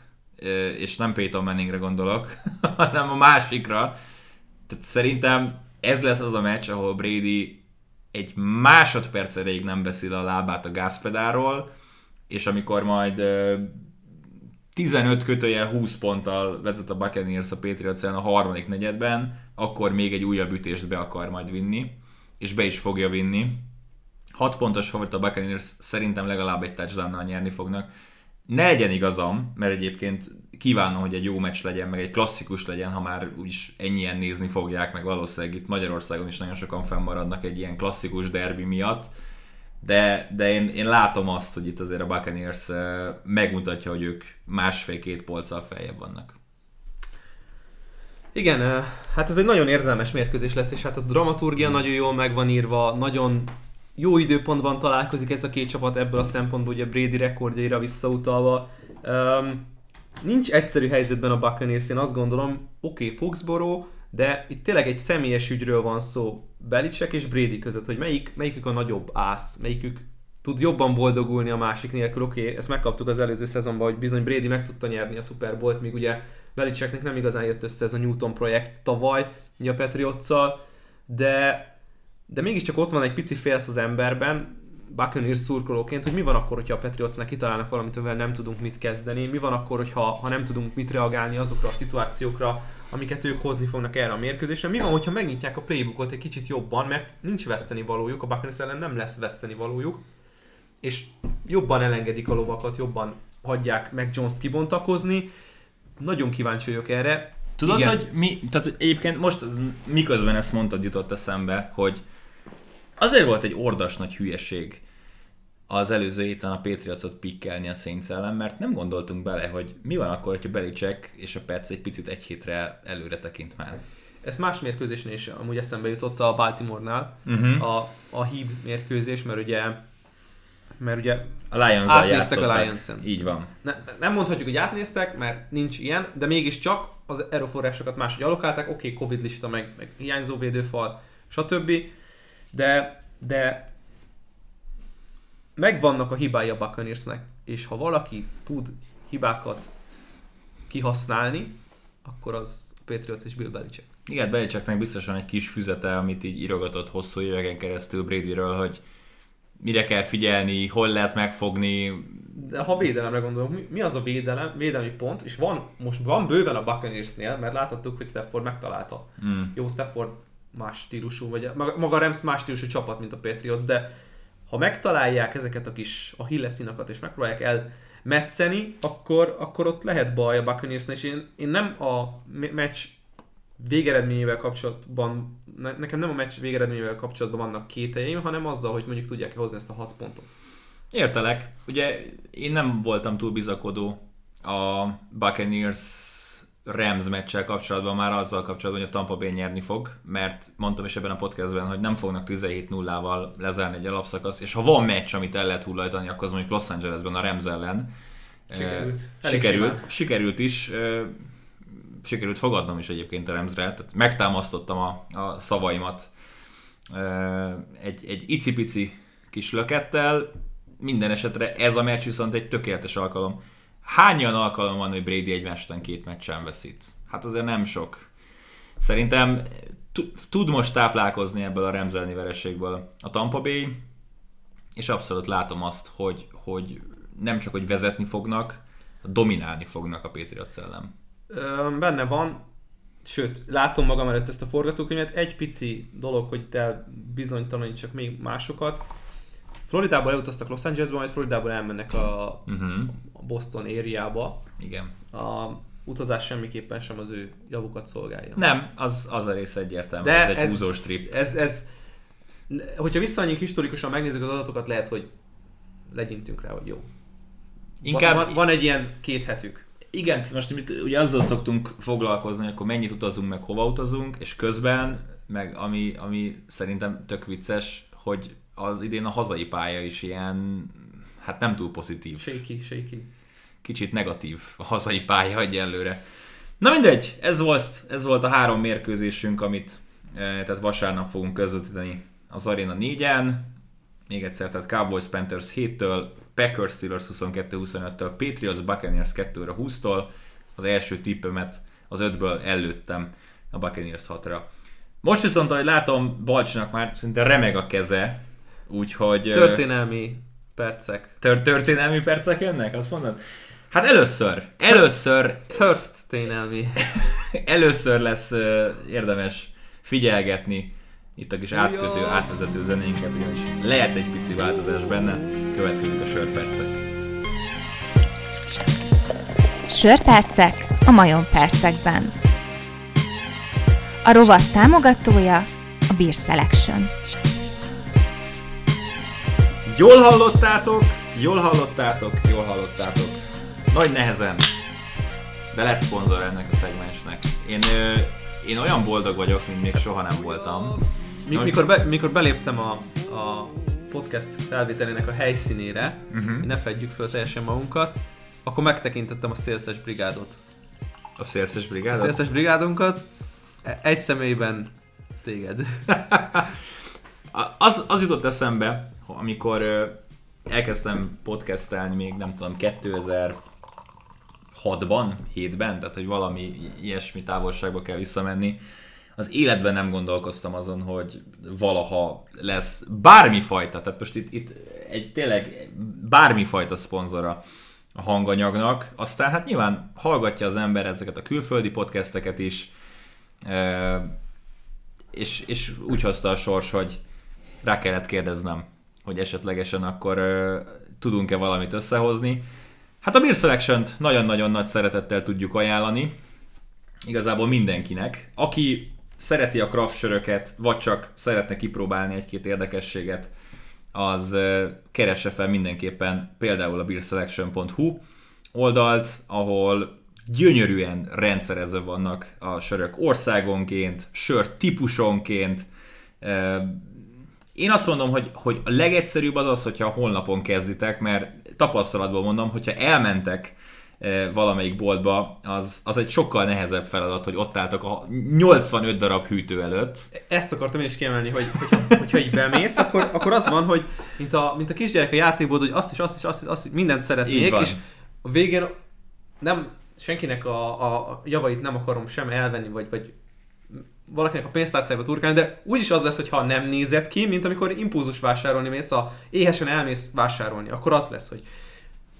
és nem Peyton Manningre gondolok, *laughs* hanem a másikra. Tehát szerintem ez lesz az a meccs, ahol Brady egy másodperc erejéig nem beszél a lábát a gázpedáról, és amikor majd 15 kötője 20 ponttal vezet a Buccaneers a Patriots a harmadik negyedben, akkor még egy újabb ütést be akar majd vinni, és be is fogja vinni. 6 pontos favorit a Buccaneers szerintem legalább egy touchdown nyerni fognak. Ne legyen igazam, mert egyébként kívánom, hogy egy jó meccs legyen, meg egy klasszikus legyen, ha már úgyis ennyien nézni fogják, meg valószínűleg itt Magyarországon is nagyon sokan fennmaradnak egy ilyen klasszikus derbi miatt de, de én, én látom azt, hogy itt azért a Buccaneers megmutatja, hogy ők másfél-két polccal feljebb vannak. Igen, hát ez egy nagyon érzelmes mérkőzés lesz, és hát a dramaturgia nagyon jól meg van írva, nagyon jó időpontban találkozik ez a két csapat ebből a szempontból, ugye Brady rekordjaira visszautalva. Um, nincs egyszerű helyzetben a Buccaneers, én azt gondolom, oké, okay, Foxborough, de itt tényleg egy személyes ügyről van szó Belicek és Brady között, hogy melyik, melyikük a nagyobb ász, melyikük tud jobban boldogulni a másik nélkül. Oké, okay, ezt megkaptuk az előző szezonban, hogy bizony Brady meg tudta nyerni a Super Bowl-t, míg ugye Belicseknek nem igazán jött össze ez a Newton projekt tavaly, a patriots de, de mégiscsak ott van egy pici félsz az emberben, Buccaneers szurkolóként, hogy mi van akkor, hogyha a Patriotsnak kitalálnak valamit, amivel nem tudunk mit kezdeni, mi van akkor, hogyha ha nem tudunk mit reagálni azokra a szituációkra, amiket ők hozni fognak erre a mérkőzésre. Mi van, hogyha megnyitják a playbookot egy kicsit jobban, mert nincs veszteni valójuk, a Buccaneers ellen nem lesz veszteni valójuk, és jobban elengedik a lovakat, jobban hagyják meg Jones-t kibontakozni. Nagyon kíváncsi vagyok erre. Tudod, Igen. hogy mi, tehát egyébként most miközben ezt mondtad, jutott eszembe, hogy azért volt egy ordas nagy hülyeség, az előző héten a Patriotsot pikkelni a Saints ellen, mert nem gondoltunk bele, hogy mi van akkor, hogyha Belicek és a Pets egy picit egy hétre előre tekint már. Ez más mérkőzésen is amúgy eszembe jutott a Baltimore-nál, uh-huh. a, a Heat mérkőzés, mert ugye mert ugye a lions átnéztek a lions Így van. Ne, nem mondhatjuk, hogy átnéztek, mert nincs ilyen, de mégiscsak az erőforrásokat máshogy alokálták, oké, okay, Covid lista, meg, meg hiányzó védőfal, stb. De, de megvannak a hibái a Buccaneersnek, és ha valaki tud hibákat kihasználni, akkor az a Patriots és Bill Belichick. Igen, Belichicknek biztosan egy kis füzete, amit így írogatott hosszú éveken keresztül Bradyről, hogy mire kell figyelni, hol lehet megfogni. De ha védelemre gondolok, mi, mi az a védelem, védelmi pont, és van, most van bőven a Buccaneersnél, mert láthattuk, hogy Stafford megtalálta. Mm. Jó, Stafford más stílusú, vagy maga a Rams más stílusú csapat, mint a Patriots, de ha megtalálják ezeket a kis a hilleszínakat, és megpróbálják el metszeni, akkor, akkor ott lehet baj a buccaneers és én, én nem a meccs végeredményével kapcsolatban, nekem nem a meccs végeredményével kapcsolatban vannak kételjeim, hanem azzal, hogy mondjuk tudják hozni ezt a hat pontot. Értelek. Ugye én nem voltam túl bizakodó a Buccaneers Rams meccsel kapcsolatban már azzal kapcsolatban, hogy a Tampa Bay nyerni fog, mert mondtam is ebben a podcastben, hogy nem fognak 17-0-val lezárni egy alapszakasz, és ha van meccs, amit el lehet hullajtani, akkor az mondjuk Los Angelesben a Rams ellen. Sikerült. sikerült, sikerült is. Sikerült fogadnom is egyébként a Ramsre, tehát megtámasztottam a, a szavaimat egy, egy icipici kis lökettel. Minden esetre ez a meccs viszont egy tökéletes alkalom Hány olyan alkalom van, hogy Brady egymás után két meccsen veszít? Hát azért nem sok. Szerintem tud most táplálkozni ebből a remzelni vereségből a Tampa Bay, és abszolút látom azt, hogy, hogy nem csak, hogy vezetni fognak, dominálni fognak a Patriot szellem. Ö, benne van, sőt, látom magam előtt ezt a forgatókönyvet, egy pici dolog, hogy te bizonytalanítsak még másokat. Floridából elutaztak Los Angelesba, majd Floridából elmennek a, uh-huh. a Boston ériába. Igen. A utazás semmiképpen sem az ő javukat szolgálja. Nem, az, az a rész egyértelmű, De ez egy ez, húzós trip. Ez, ez, hogyha visszaanyunk historikusan megnézzük az adatokat, lehet, hogy legyintünk rá, hogy jó. Inkább... Van, van egy ilyen két hetük. Igen, most mit, ugye azzal szoktunk foglalkozni, hogy akkor mennyit utazunk, meg hova utazunk, és közben, meg ami, ami szerintem tök vicces, hogy az idén a hazai pálya is ilyen, hát nem túl pozitív. Shaky, shaky. Kicsit negatív a hazai pálya egyelőre. Na mindegy, ez volt, ez volt a három mérkőzésünk, amit eh, tehát vasárnap fogunk közvetíteni az Arena 4-en. Még egyszer, tehát Cowboys Panthers 7-től, Packers Steelers 22-25-től, Patriots Buccaneers 2-20-tól. Az első tippemet az 5-ből előttem a Buccaneers 6-ra. Most viszont, ahogy látom, Balcsnak már szinte remeg a keze, úgyhogy... Történelmi percek. Tör- történelmi percek jönnek, azt mondod? Hát először, először... Történelmi. *laughs* először lesz érdemes figyelgetni itt a kis átkötő, átvezető zenénket, ugyanis lehet egy pici változás benne, következik a sörpercek. Sörpercek a majom percekben. A rovat támogatója a Beer Selection. Jól hallottátok, jól hallottátok, jól hallottátok. Nagy nehezen, de lett szponzor ennek a szegmensnek. Én, én olyan boldog vagyok, mint még soha nem voltam. Mi, mikor, be, mikor beléptem a, a podcast felvételének a helyszínére, uh-huh. ne fedjük föl teljesen magunkat, akkor megtekintettem a szélszes brigádot. A szélszes brigádot? A szélszes brigádunkat. E, egy személyben téged. *laughs* az, az jutott eszembe, amikor elkezdtem podcastelni még nem tudom 2006-ban, 7-ben, tehát hogy valami ilyesmi távolságba kell visszamenni, az életben nem gondolkoztam azon, hogy valaha lesz bármifajta, tehát most itt, itt egy tényleg bármifajta szponzora a hanganyagnak, aztán hát nyilván hallgatja az ember ezeket a külföldi podcasteket is, és, és úgy hozta a sors, hogy rá kellett kérdeznem, hogy esetlegesen akkor tudunk-e valamit összehozni. Hát a Beer selection nagyon-nagyon nagy szeretettel tudjuk ajánlani, igazából mindenkinek. Aki szereti a craft söröket, vagy csak szeretne kipróbálni egy-két érdekességet, az keresse fel mindenképpen például a beerselection.hu oldalt, ahol gyönyörűen rendszerezve vannak a sörök országonként, sör típusonként. Én azt mondom, hogy, hogy a legegyszerűbb az az, hogyha a honlapon kezditek, mert tapasztalatból mondom, hogyha elmentek valamelyik boltba, az, az egy sokkal nehezebb feladat, hogy ott álltak a 85 darab hűtő előtt. Ezt akartam én is kiemelni, hogy hogyha, hogyha így bemész, akkor, akkor az van, hogy mint a, mint a kisgyerek a játékból, hogy azt is, azt is, azt is, azt is mindent szeretnék, és a végén nem senkinek a, a javait nem akarom sem elvenni, vagy, vagy valakinek a pénztárcájába turkálni, de úgyis az lesz, hogy ha nem nézett ki, mint amikor impulzus vásárolni mész, a éhesen elmész vásárolni, akkor az lesz, hogy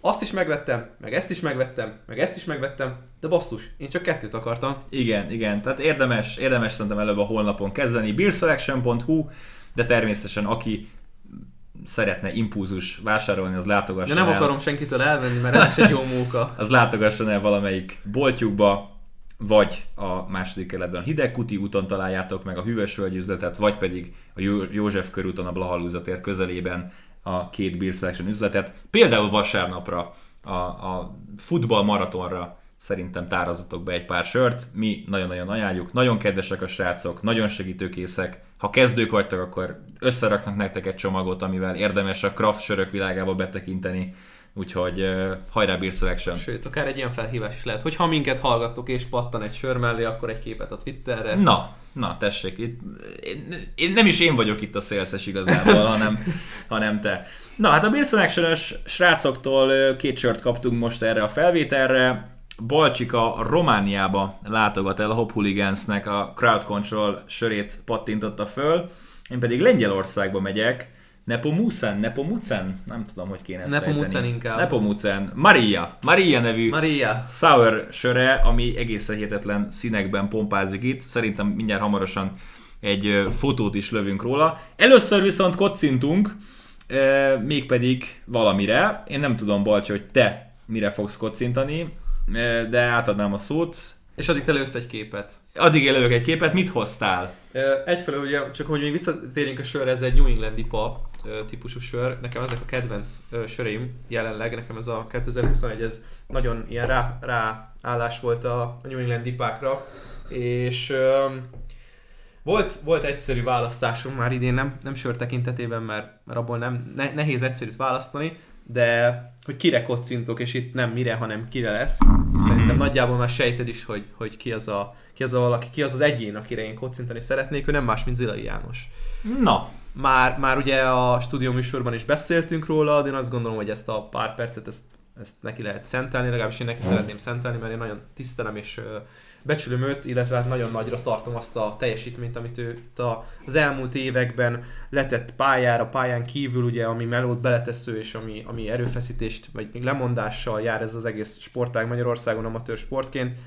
azt is megvettem, meg ezt is megvettem, meg ezt is megvettem, de basszus, én csak kettőt akartam. Igen, igen, tehát érdemes, érdemes szerintem előbb a honlapon kezdeni, beerselection.hu, de természetesen aki szeretne impulzus vásárolni, az látogasson De nem el. akarom senkitől elvenni, mert ez is egy jó móka. *laughs* az látogasson el valamelyik boltjukba, vagy a második kerületben a Hidegkuti úton találjátok meg a Hűvösvölgy üzletet, vagy pedig a József körúton a Blahalúzatér közelében a két Beer Selection üzletet. Például vasárnapra, a, a futball maratonra szerintem tárazatok be egy pár sört. Mi nagyon-nagyon ajánljuk. Nagyon kedvesek a srácok, nagyon segítőkészek. Ha kezdők vagytok, akkor összeraknak nektek egy csomagot, amivel érdemes a craft sörök világába betekinteni. Úgyhogy uh, hajrá Beer Selection! Sőt, akár egy ilyen felhívás is lehet, hogy ha minket hallgattok és pattan egy sör mellé, akkor egy képet a Twitterre. Na, Na, tessék, itt, én, én, nem is én vagyok itt a szélszes igazából, *laughs* hanem, hanem te. Na, hát a Beer selection srácoktól két sört kaptunk most erre a felvételre. Balcsika Romániába látogat el a Hop Hooligans-nek a Crowd Control sörét pattintotta föl. Én pedig Lengyelországba megyek, Nepomucen, Nepomucen? Nem tudom, hogy kéne ezt Nepomucen ejteni. inkább. Nepomucen. Maria. Maria nevű Maria. sour söre, ami egészen hihetetlen színekben pompázik itt. Szerintem mindjárt hamarosan egy fotót is lövünk róla. Először viszont kocintunk, mégpedig valamire. Én nem tudom, Balcsi, hogy te mire fogsz kocintani, de átadnám a szót. És addig te lősz egy képet. Addig élők egy képet, mit hoztál? Egyfelől ugye, csak hogy még visszatérjünk a sörre, ez egy New England IPA típusú sör. Nekem ezek a kedvenc söreim jelenleg, nekem ez a 2021, ez nagyon ilyen rá, ráállás volt a, New England IPA-kra. És volt, volt egyszerű választásom már idén, nem, nem sör tekintetében, mert, mert abból nem, ne, nehéz egyszerűt választani, de hogy kire kocintok, és itt nem mire, hanem kire lesz. És szerintem nagyjából már sejted is, hogy, hogy ki, az a, ki az a valaki, ki az az egyén, akire én kocintani szeretnék, ő nem más, mint Zilai János. Na, Már, már ugye a stúdió műsorban is beszéltünk róla, de én azt gondolom, hogy ezt a pár percet ezt, ezt neki lehet szentelni, legalábbis én neki szeretném szentelni, mert én nagyon tisztelem és becsülöm őt, illetve hát nagyon nagyra tartom azt a teljesítményt, amit ő itt a, az elmúlt években letett pályára, pályán kívül, ugye, ami melót beletesző, és ami, ami erőfeszítést, vagy még lemondással jár ez az egész sportág Magyarországon amatőr sportként.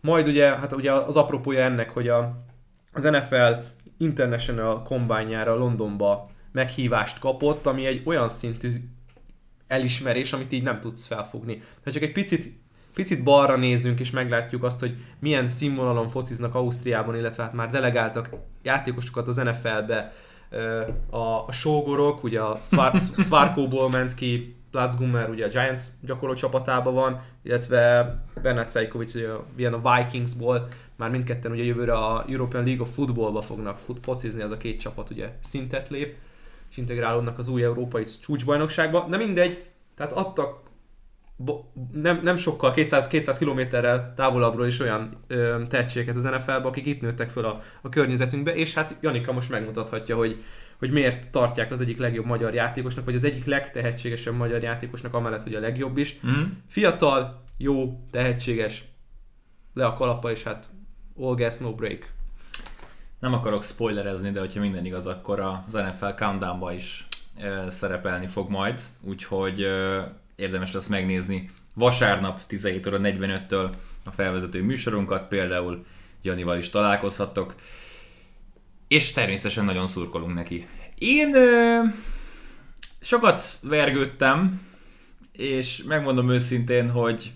Majd ugye, hát ugye az apropója ennek, hogy a, az NFL International kombányára Londonba meghívást kapott, ami egy olyan szintű elismerés, amit így nem tudsz felfogni. Ha csak egy picit, picit balra nézünk, és meglátjuk azt, hogy milyen színvonalon fociznak Ausztriában, illetve hát már delegáltak játékosokat az NFL-be, a, a sógorok, ugye a *laughs* Svarkóból ment ki, Platzgummer ugye a Giants gyakorló csapatában van, illetve Bernard Szejkovic ugye a Vikingsból, már mindketten ugye jövőre a European League of Footballba fognak fut, focizni, az a két csapat ugye szintet lép, és integrálódnak az új európai csúcsbajnokságba. De mindegy, tehát adtak nem, nem sokkal, 200, 200 kilométerrel távolabbról is olyan ö, tehetségeket az NFL-be, akik itt nőttek föl a, a környezetünkbe, és hát Janika most megmutathatja, hogy, hogy miért tartják az egyik legjobb magyar játékosnak, vagy az egyik legtehetségesebb magyar játékosnak, amellett, hogy a legjobb is. mm? Fiatal, jó, tehetséges, le a kalappal, és hát all gas, no break. Nem akarok spoilerezni, de hogyha minden igaz, akkor az NFL Countdown-ba is szerepelni fog majd, úgyhogy érdemes lesz megnézni vasárnap 17 óra 45-től a felvezető műsorunkat, például Janival is találkozhattok, és természetesen nagyon szurkolunk neki. Én ö, sokat vergődtem, és megmondom őszintén, hogy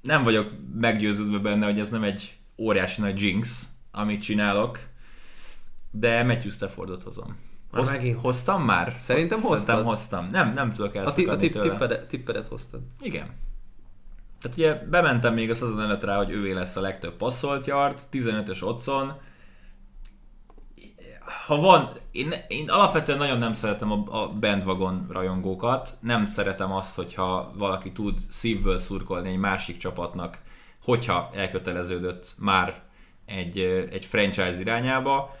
nem vagyok meggyőződve benne, hogy ez nem egy óriási nagy jinx, amit csinálok, de Matthew Staffordot hozom. Már megint? hoztam már? Szerintem Szerintem hoztad. hoztam. Nem, nem tudok A, ti, a elszakadni tipp, tőle. tippedet, tippedet hoztad. Igen. Tehát ugye bementem még a szezon előtt rá, hogy ővé lesz a legtöbb passzolt yard, 15-ös otthon. Ha van, én, én alapvetően nagyon nem szeretem a, a bandwagon rajongókat, nem szeretem azt, hogyha valaki tud szívből szurkolni egy másik csapatnak, hogyha elköteleződött már egy, egy franchise irányába.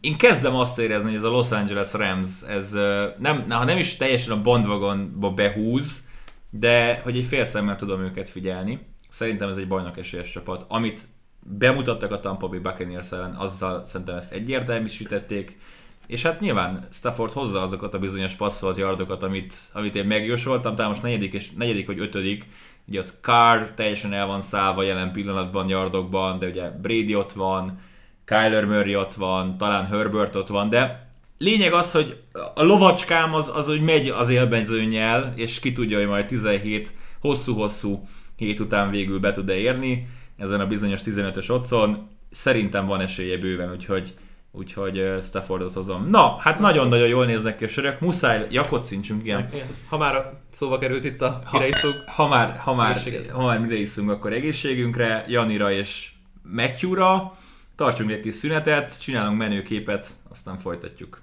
Én kezdem azt érezni, hogy ez a Los Angeles Rams, ez nem, ha nem is teljesen a bandwagonba behúz, de hogy egy fél szemmel tudom őket figyelni. Szerintem ez egy bajnok esélyes csapat. Amit bemutattak a Tampa Bay Buccaneers ellen, azzal szerintem ezt egyértelműsítették. És hát nyilván Stafford hozza azokat a bizonyos passzolt yardokat, amit, amit én megjósoltam, talán most negyedik, és negyedik vagy ötödik. Ugye ott Carr teljesen el van szállva jelen pillanatban yardokban, de ugye Brady ott van, Kyler Murray ott van, talán Herbert ott van, de lényeg az, hogy a lovacskám az, az hogy megy az élbenzőnyel, és ki tudja, hogy majd 17 hosszú-hosszú hét után végül be tud-e érni ezen a bizonyos 15-ös otthon. Szerintem van esélye bőven, úgyhogy úgyhogy Staffordot hozom. Na, hát nagyon-nagyon jól néznek ki a sörök, muszáj jakot szintsünk, igen. Igen. Ha már szóba került itt a Ha, kireiszók, ha már, ha már, ha már mire iszunk, akkor egészségünkre, Janira és Matthew-ra. Tartsunk egy kis szünetet, csinálunk menőképet, aztán folytatjuk.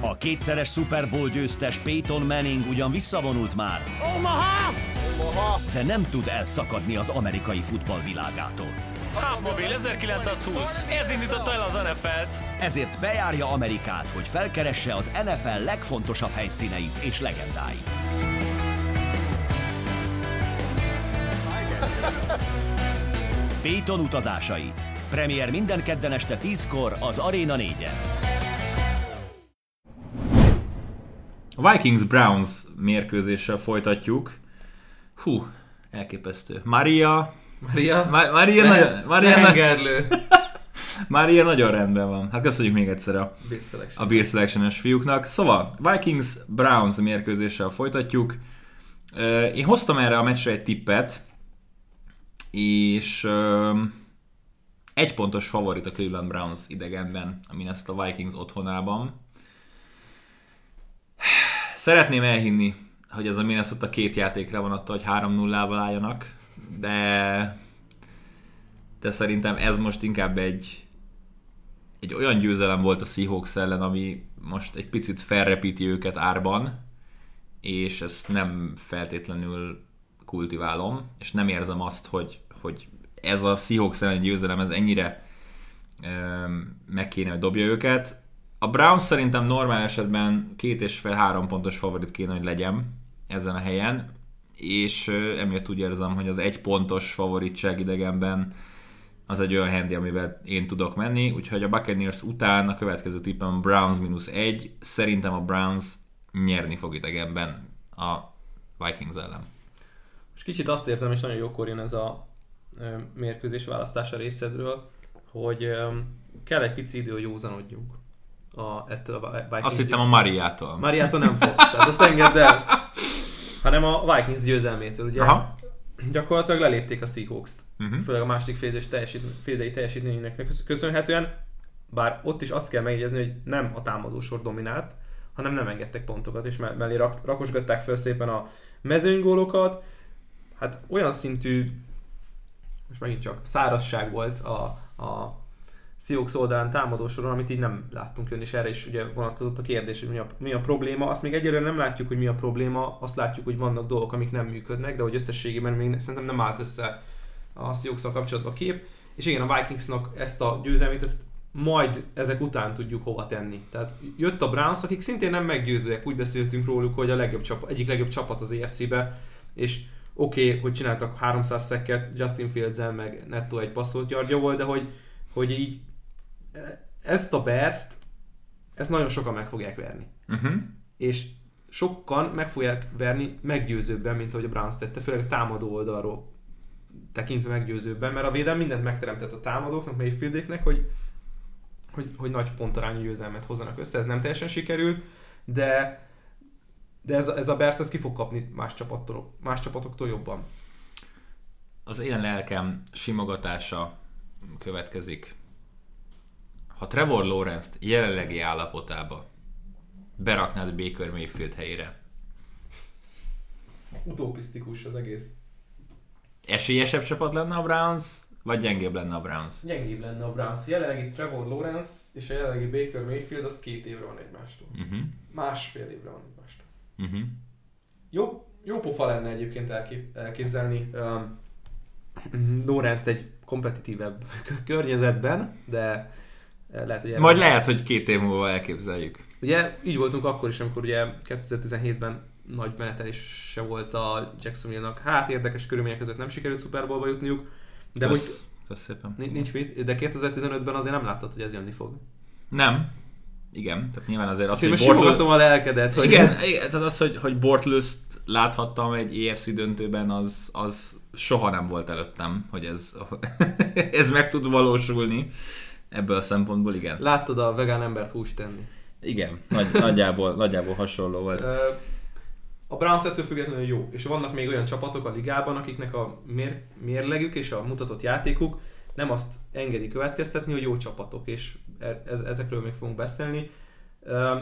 A kétszeres Super Bowl győztes Peyton Manning ugyan visszavonult már, de nem tud elszakadni az amerikai futball világától. Hubmobile 1920. Ez indította el az NFL-t. Ezért bejárja Amerikát, hogy felkeresse az NFL legfontosabb helyszíneit és legendáit. Péton utazásai. Premier minden kedden este 10-kor az Arena 4-en. A Vikings-Browns mérkőzéssel folytatjuk. Hú, elképesztő. Maria... Maria? Ma- Maria, ne, nagyon, Maria, ne *laughs* Maria nagyon rendben van. Hát köszönjük még egyszer a Beer a Beer selection fiúknak. Szóval, Vikings-Browns mérkőzéssel folytatjuk. Én hoztam erre a meccsre egy tippet, és egy pontos favorit a Cleveland Browns idegenben, a Minnesota Vikings otthonában. Szeretném elhinni, hogy ez a Minnesota két játékra van attól, hogy 3-0-val álljanak, de de szerintem ez most inkább egy egy olyan győzelem volt a Seahawks ellen, ami most egy picit felrepíti őket árban, és ezt nem feltétlenül kultiválom, és nem érzem azt, hogy, hogy ez a Seahawks ellen győzelem, ez ennyire öm, meg kéne, hogy dobja őket. A Browns szerintem normál esetben két és fél három pontos favorit kéne, hogy legyen ezen a helyen, és emiatt úgy érzem, hogy az egy pontos favoritság idegenben az egy olyan handy, amivel én tudok menni, úgyhogy a Buccaneers után a következő tippem Browns mínusz egy, szerintem a Browns nyerni fog idegenben a Vikings ellen. Kicsit azt érzem, és nagyon jókor jön ez a mérkőzés választása részedről, hogy kell egy pici idő, hogy józanodjunk a, ettől a Vikings Azt hittem a Mariától. Mariától nem fogsz, tehát azt engedd el. Hanem a Vikings győzelmétől, ugye? Aha. Gyakorlatilag lelépték a Seahawks-t. Mhm. Főleg a második félidős teljesít, félidei teljesítménynek kösz- köszönhetően. Bár ott is azt kell megjegyezni, hogy nem a támadósor dominált, hanem nem engedtek pontokat, és me- mellé rak- rakosgatták fel szépen a mezőnygólokat. Hát olyan szintű, most megint csak szárazság volt a, a Seahawks oldalán támadósoron, amit így nem láttunk jönni, és erre is ugye vonatkozott a kérdés, hogy mi a, mi a probléma. Azt még egyelőre nem látjuk, hogy mi a probléma, azt látjuk, hogy vannak dolgok, amik nem működnek, de hogy összességében még szerintem nem állt össze a seahawks kapcsolatban a kép. És igen, a Vikingsnak ezt a győzelmét, ezt majd ezek után tudjuk hova tenni. Tehát jött a Browns, akik szintén nem meggyőzőek, úgy beszéltünk róluk, hogy a legjobb csapat, egyik legjobb csapat az EFC-be, és oké, okay, hogy csináltak 300 szekket Justin fields meg nettó egy passzolt yardja volt, de hogy, hogy így ezt a Bears-t, ezt nagyon sokan meg fogják verni. Uh-huh. És sokan meg fogják verni meggyőzőbben, mint ahogy a Browns tette, főleg a támadó oldalról tekintve meggyőzőbben, mert a védelem mindent megteremtett a támadóknak, Mayfieldéknek, hogy, hogy, hogy nagy pontarányú győzelmet hozzanak össze. Ez nem teljesen sikerült, de de ez, a- ez a Bears ez ki fog kapni más, csapattól, más csapatoktól jobban. Az én lelkem simogatása következik. Ha Trevor Lawrence-t jelenlegi állapotába beraknád Baker Mayfield helyére, Utopisztikus az egész. esélyesebb csapat lenne a Browns, vagy gyengébb lenne a Browns? Gyengébb lenne a Browns. Jelenlegi Trevor Lawrence és a jelenlegi Baker Mayfield az két évre van egymástól. Uh-huh. Másfél évre van egymástól. Uh-huh. Jó, jó pofa lenne egyébként elkép, elképzelni um, egy kompetitívebb környezetben, de eh, lehet, hogy Majd lehet, hogy két év múlva elképzeljük. Ugye így voltunk akkor is, amikor ugye 2017-ben nagy menetelése volt a Jacksonville-nak. Hát érdekes körülmények között nem sikerült Super Bowlba jutniuk, de hogy Kösz, kösz szépen. ni- nincs mit, de 2015-ben azért nem láttad, hogy ez jönni fog. Nem. Igen, tehát nyilván azért az, Én hogy simogatom a lelkedet, hogy Igen, igen, tehát az, hogy, hogy Bortles láthattam egy EFC döntőben, az, az soha nem volt előttem, hogy ez, *laughs* ez meg tud valósulni. Ebből a szempontból igen. láttad a vegán embert húst tenni. Igen, nagy, *laughs* nagyjából, nagyjából hasonló volt. A Browns ettől függetlenül jó, és vannak még olyan csapatok a ligában, akiknek a mér, mérlegük és a mutatott játékuk nem azt engedi következtetni, hogy jó csapatok, és ez, ezekről még fogunk beszélni.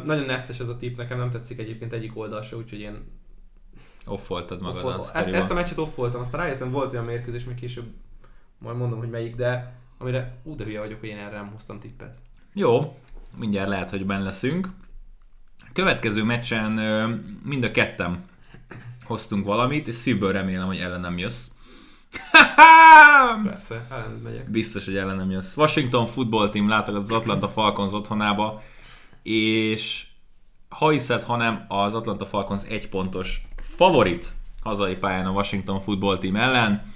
Nagyon necces ez a tipp, nekem nem tetszik egyébként egyik oldal se, úgyhogy én Offoltad magad off, a ezt, ezt a meccset off voltam, aztán rájöttem, volt olyan mérkőzés, még később majd mondom, hogy melyik, de amire ú, de hülye vagyok, hogy én erre nem hoztam tippet. Jó, mindjárt lehet, hogy benne leszünk. Következő meccsen mind a ketten hoztunk valamit, és szívből remélem, hogy ellenem jössz. *laughs* Persze, ellen megyek. Biztos, hogy ellenem jössz. Washington Football Team látogat az Atlanta Falcons otthonába, és ha hiszed, hanem az Atlanta Falcons egy pontos favorit hazai pályán a Washington Football Team ellen.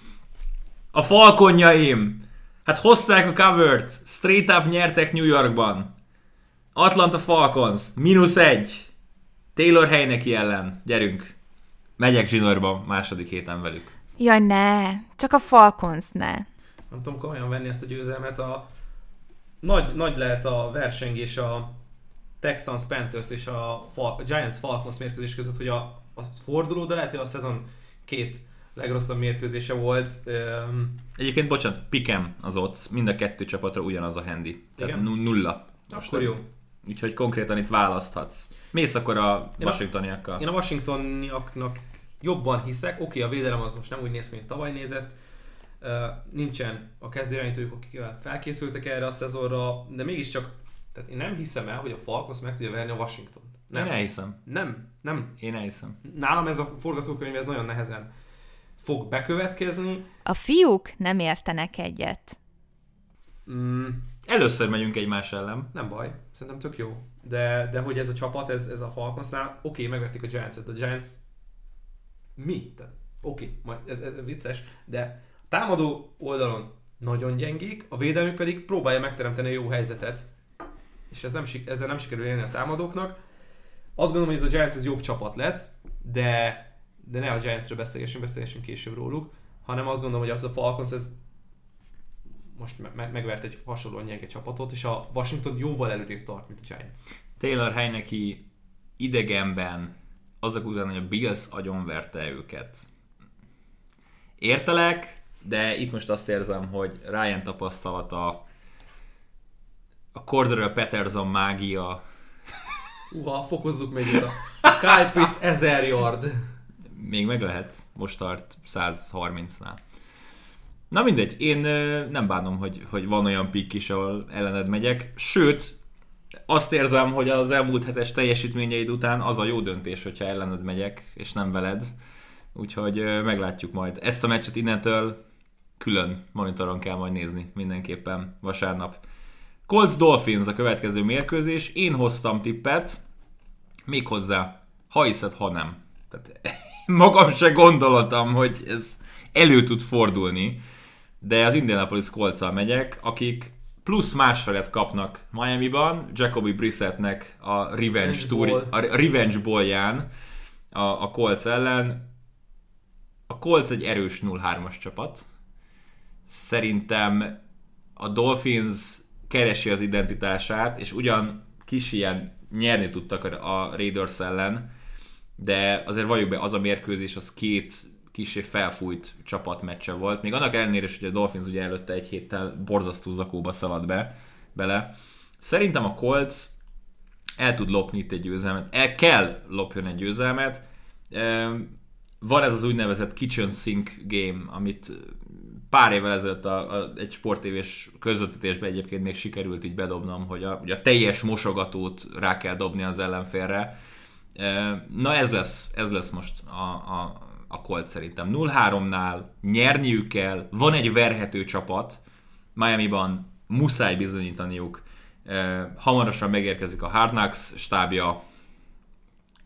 A Falconjaim! Hát hozták a covert, straight up nyertek New Yorkban. Atlanta Falcons, mínusz egy. Taylor Heineki ellen, gyerünk! Megyek zsinórba második héten velük. Jaj, ne, csak a Falcons ne. Nem tudom komolyan venni ezt a győzelmet. A nagy, nagy lehet a versengés a Texans Panthers és a, Fal- Giants Falcons mérkőzés között, hogy a, a forduló, de lehet, hogy a szezon két legrosszabb mérkőzése volt. Üm, Egyébként, bocsánat, pikem az ott, mind a kettő csapatra ugyanaz a handy. Tehát Igen? nu- nulla. akkor jó. Úgyhogy konkrétan itt választhatsz. Mész akkor a Én a- Washingtoniakkal. Én a Washingtoniaknak jobban hiszek. Oké, a védelem az most nem úgy néz ki, mint tavaly nézett. Uh, nincsen a kezdőirányítójuk, akik felkészültek erre a szezonra, de mégiscsak tehát én nem hiszem el, hogy a Falcons meg tudja verni a Washington. Nem. Én elhiszem. Nem, nem. Én elhiszem. Nálam ez a forgatókönyv ez nagyon nehezen fog bekövetkezni. A fiúk nem értenek egyet. Mm, Először megyünk egymás ellen. nem baj, szerintem tök jó. De, de hogy ez a csapat, ez, ez a Falconsnál, oké, megverték a Giants-et, a Giants mi? Oké, majd ez, ez vicces, de a támadó oldalon nagyon gyengék, a védelmük pedig próbálja megteremteni a jó helyzetet, és ez nem, ezzel nem sikerül élni a támadóknak. Azt gondolom, hogy ez a Giants ez jobb csapat lesz, de, de ne a Giantsről beszélgessünk, beszélgessünk később róluk, hanem azt gondolom, hogy az a Falcons ez most me- megvert egy hasonlóan gyenge csapatot, és a Washington jóval előrébb tart, mint a Giants. Taylor Heineki idegenben azok után, hogy a Bills agyonverte őket. Értelek, de itt most azt érzem, hogy Ryan tapasztalata, a Cordero Peterson mágia, Uha, fokozzuk még a Kyle Pitts 1000 yard. még meg lehet, most tart 130-nál. Na mindegy, én nem bánom, hogy, hogy van olyan pikk is, ahol ellened megyek. Sőt, azt érzem, hogy az elmúlt hetes teljesítményeid után az a jó döntés, hogyha ellened megyek, és nem veled. Úgyhogy meglátjuk majd. Ezt a meccset innentől külön monitoron kell majd nézni mindenképpen vasárnap. Colts Dolphins a következő mérkőzés. Én hoztam tippet, méghozzá, ha hiszed, ha nem. Tehát *laughs* magam se gondoltam, hogy ez elő tud fordulni, de az Indianapolis colts megyek, akik plusz másfelet kapnak Miami-ban, Jacoby Brissettnek a Revenge, Ball. a Revenge Ballján a, a Colts ellen. A Colts egy erős 0-3-as csapat. Szerintem a Dolphins keresi az identitását, és ugyan kis ilyen nyerni tudtak a Raiders ellen, de azért valljuk be, az a mérkőzés az két kisé felfújt csapatmeccse volt. Még annak ellenére is, hogy a Dolphins ugye előtte egy héttel borzasztó zakóba szaladt be, bele. Szerintem a Colts el tud lopni itt egy győzelmet. El kell lopjon egy győzelmet. Van ez az úgynevezett kitchen sink game, amit pár évvel ezelőtt a, a, egy sportévés közvetítésben egyébként még sikerült így bedobnom, hogy a, hogy a teljes mosogatót rá kell dobni az ellenfélre. Na ez lesz, ez lesz most a, a, a Colt szerintem. 0-3-nál nyerniük kell, van egy verhető csapat, Miami-ban muszáj bizonyítaniuk. Hamarosan megérkezik a Hard Knocks stábja,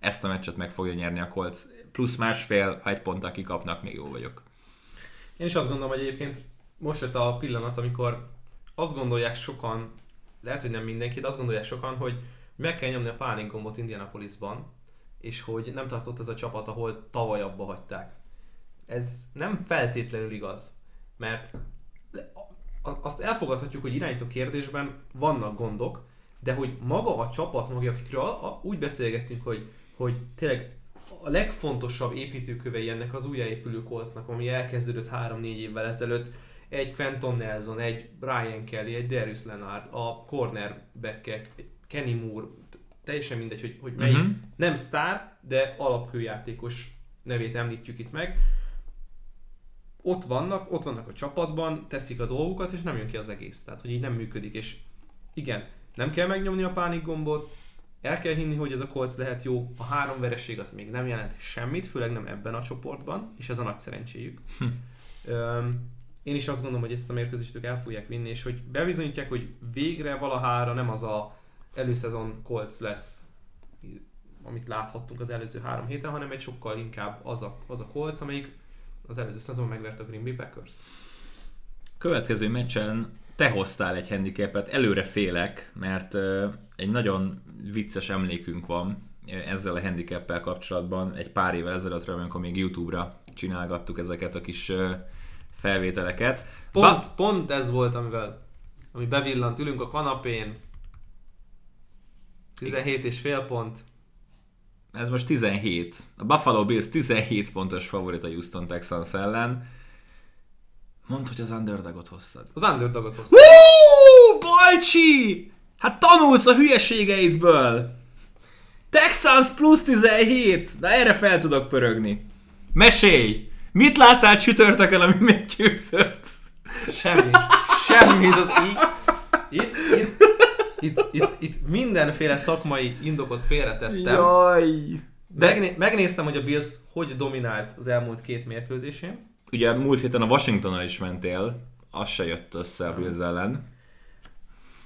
ezt a meccset meg fogja nyerni a Colts. Plusz másfél, ha egy ponttal kikapnak, még jó vagyok. Én is azt gondolom, hogy egyébként most jött a pillanat, amikor azt gondolják sokan, lehet, hogy nem mindenki, de azt gondolják sokan, hogy meg kell nyomni a pánik gombot Indianapolisban, és hogy nem tartott ez a csapat, ahol tavaly abba hagyták. Ez nem feltétlenül igaz, mert azt elfogadhatjuk, hogy irányító kérdésben vannak gondok, de hogy maga a csapat magja, akikről úgy beszélgettünk, hogy, hogy tényleg a legfontosabb építőkövei ennek az újjáépülő kolcnak, ami elkezdődött 3-4 évvel ezelőtt, egy Quentin Nelson, egy Brian Kelly, egy Darius Leonard, a cornerbackek, Kenny Moore, teljesen mindegy, hogy, hogy melyik, Mhm. nem sztár, de alapkőjátékos nevét említjük itt meg. Ott vannak, ott vannak a csapatban, teszik a dolgukat, és nem jön ki az egész. Tehát, hogy így nem működik. És igen, nem kell megnyomni a pánik gombot, el kell hinni, hogy ez a kolc lehet jó. A három vereség az még nem jelent semmit, főleg nem ebben a csoportban, és ez a nagy szerencséjük. Öm, én is azt gondolom, hogy ezt a mérkőzést ők el fogják vinni, és hogy bebizonyítják, hogy végre valahára nem az a előszezon kolc lesz, amit láthattunk az előző három héten, hanem egy sokkal inkább az a, az a kolc, amelyik az előző szezon megvert a Green Bay Packers. Következő meccsen te hoztál egy handicapet, előre félek, mert egy nagyon vicces emlékünk van ezzel a handicappel kapcsolatban egy pár évvel ezelőtt, amikor még YouTube-ra csinálgattuk ezeket a kis felvételeket. Pont, ba- pont ez volt, amivel ami bevillant, ülünk a kanapén, 17 és fél pont. Ez most 17. A Buffalo Bills 17 pontos favorit a Houston Texans ellen. Mondd, hogy az underdogot hoztad. Az underdogot hoztad. Woo! Balcsi! Hát tanulsz a hülyeségeidből! Texans plusz 17! Na erre fel tudok pörögni. Mesélj! Mit láttál csütörtökön, ami meggyőzött? Semmi. Semmi. Az így, itt, itt, itt, itt, itt, mindenféle szakmai indokot félretettem. Jaj! De... Megné- megnéztem, hogy a Bills hogy dominált az elmúlt két mérkőzésén. Ugye múlt héten a Washingtonnal is mentél, az se jött össze a Bills ellen.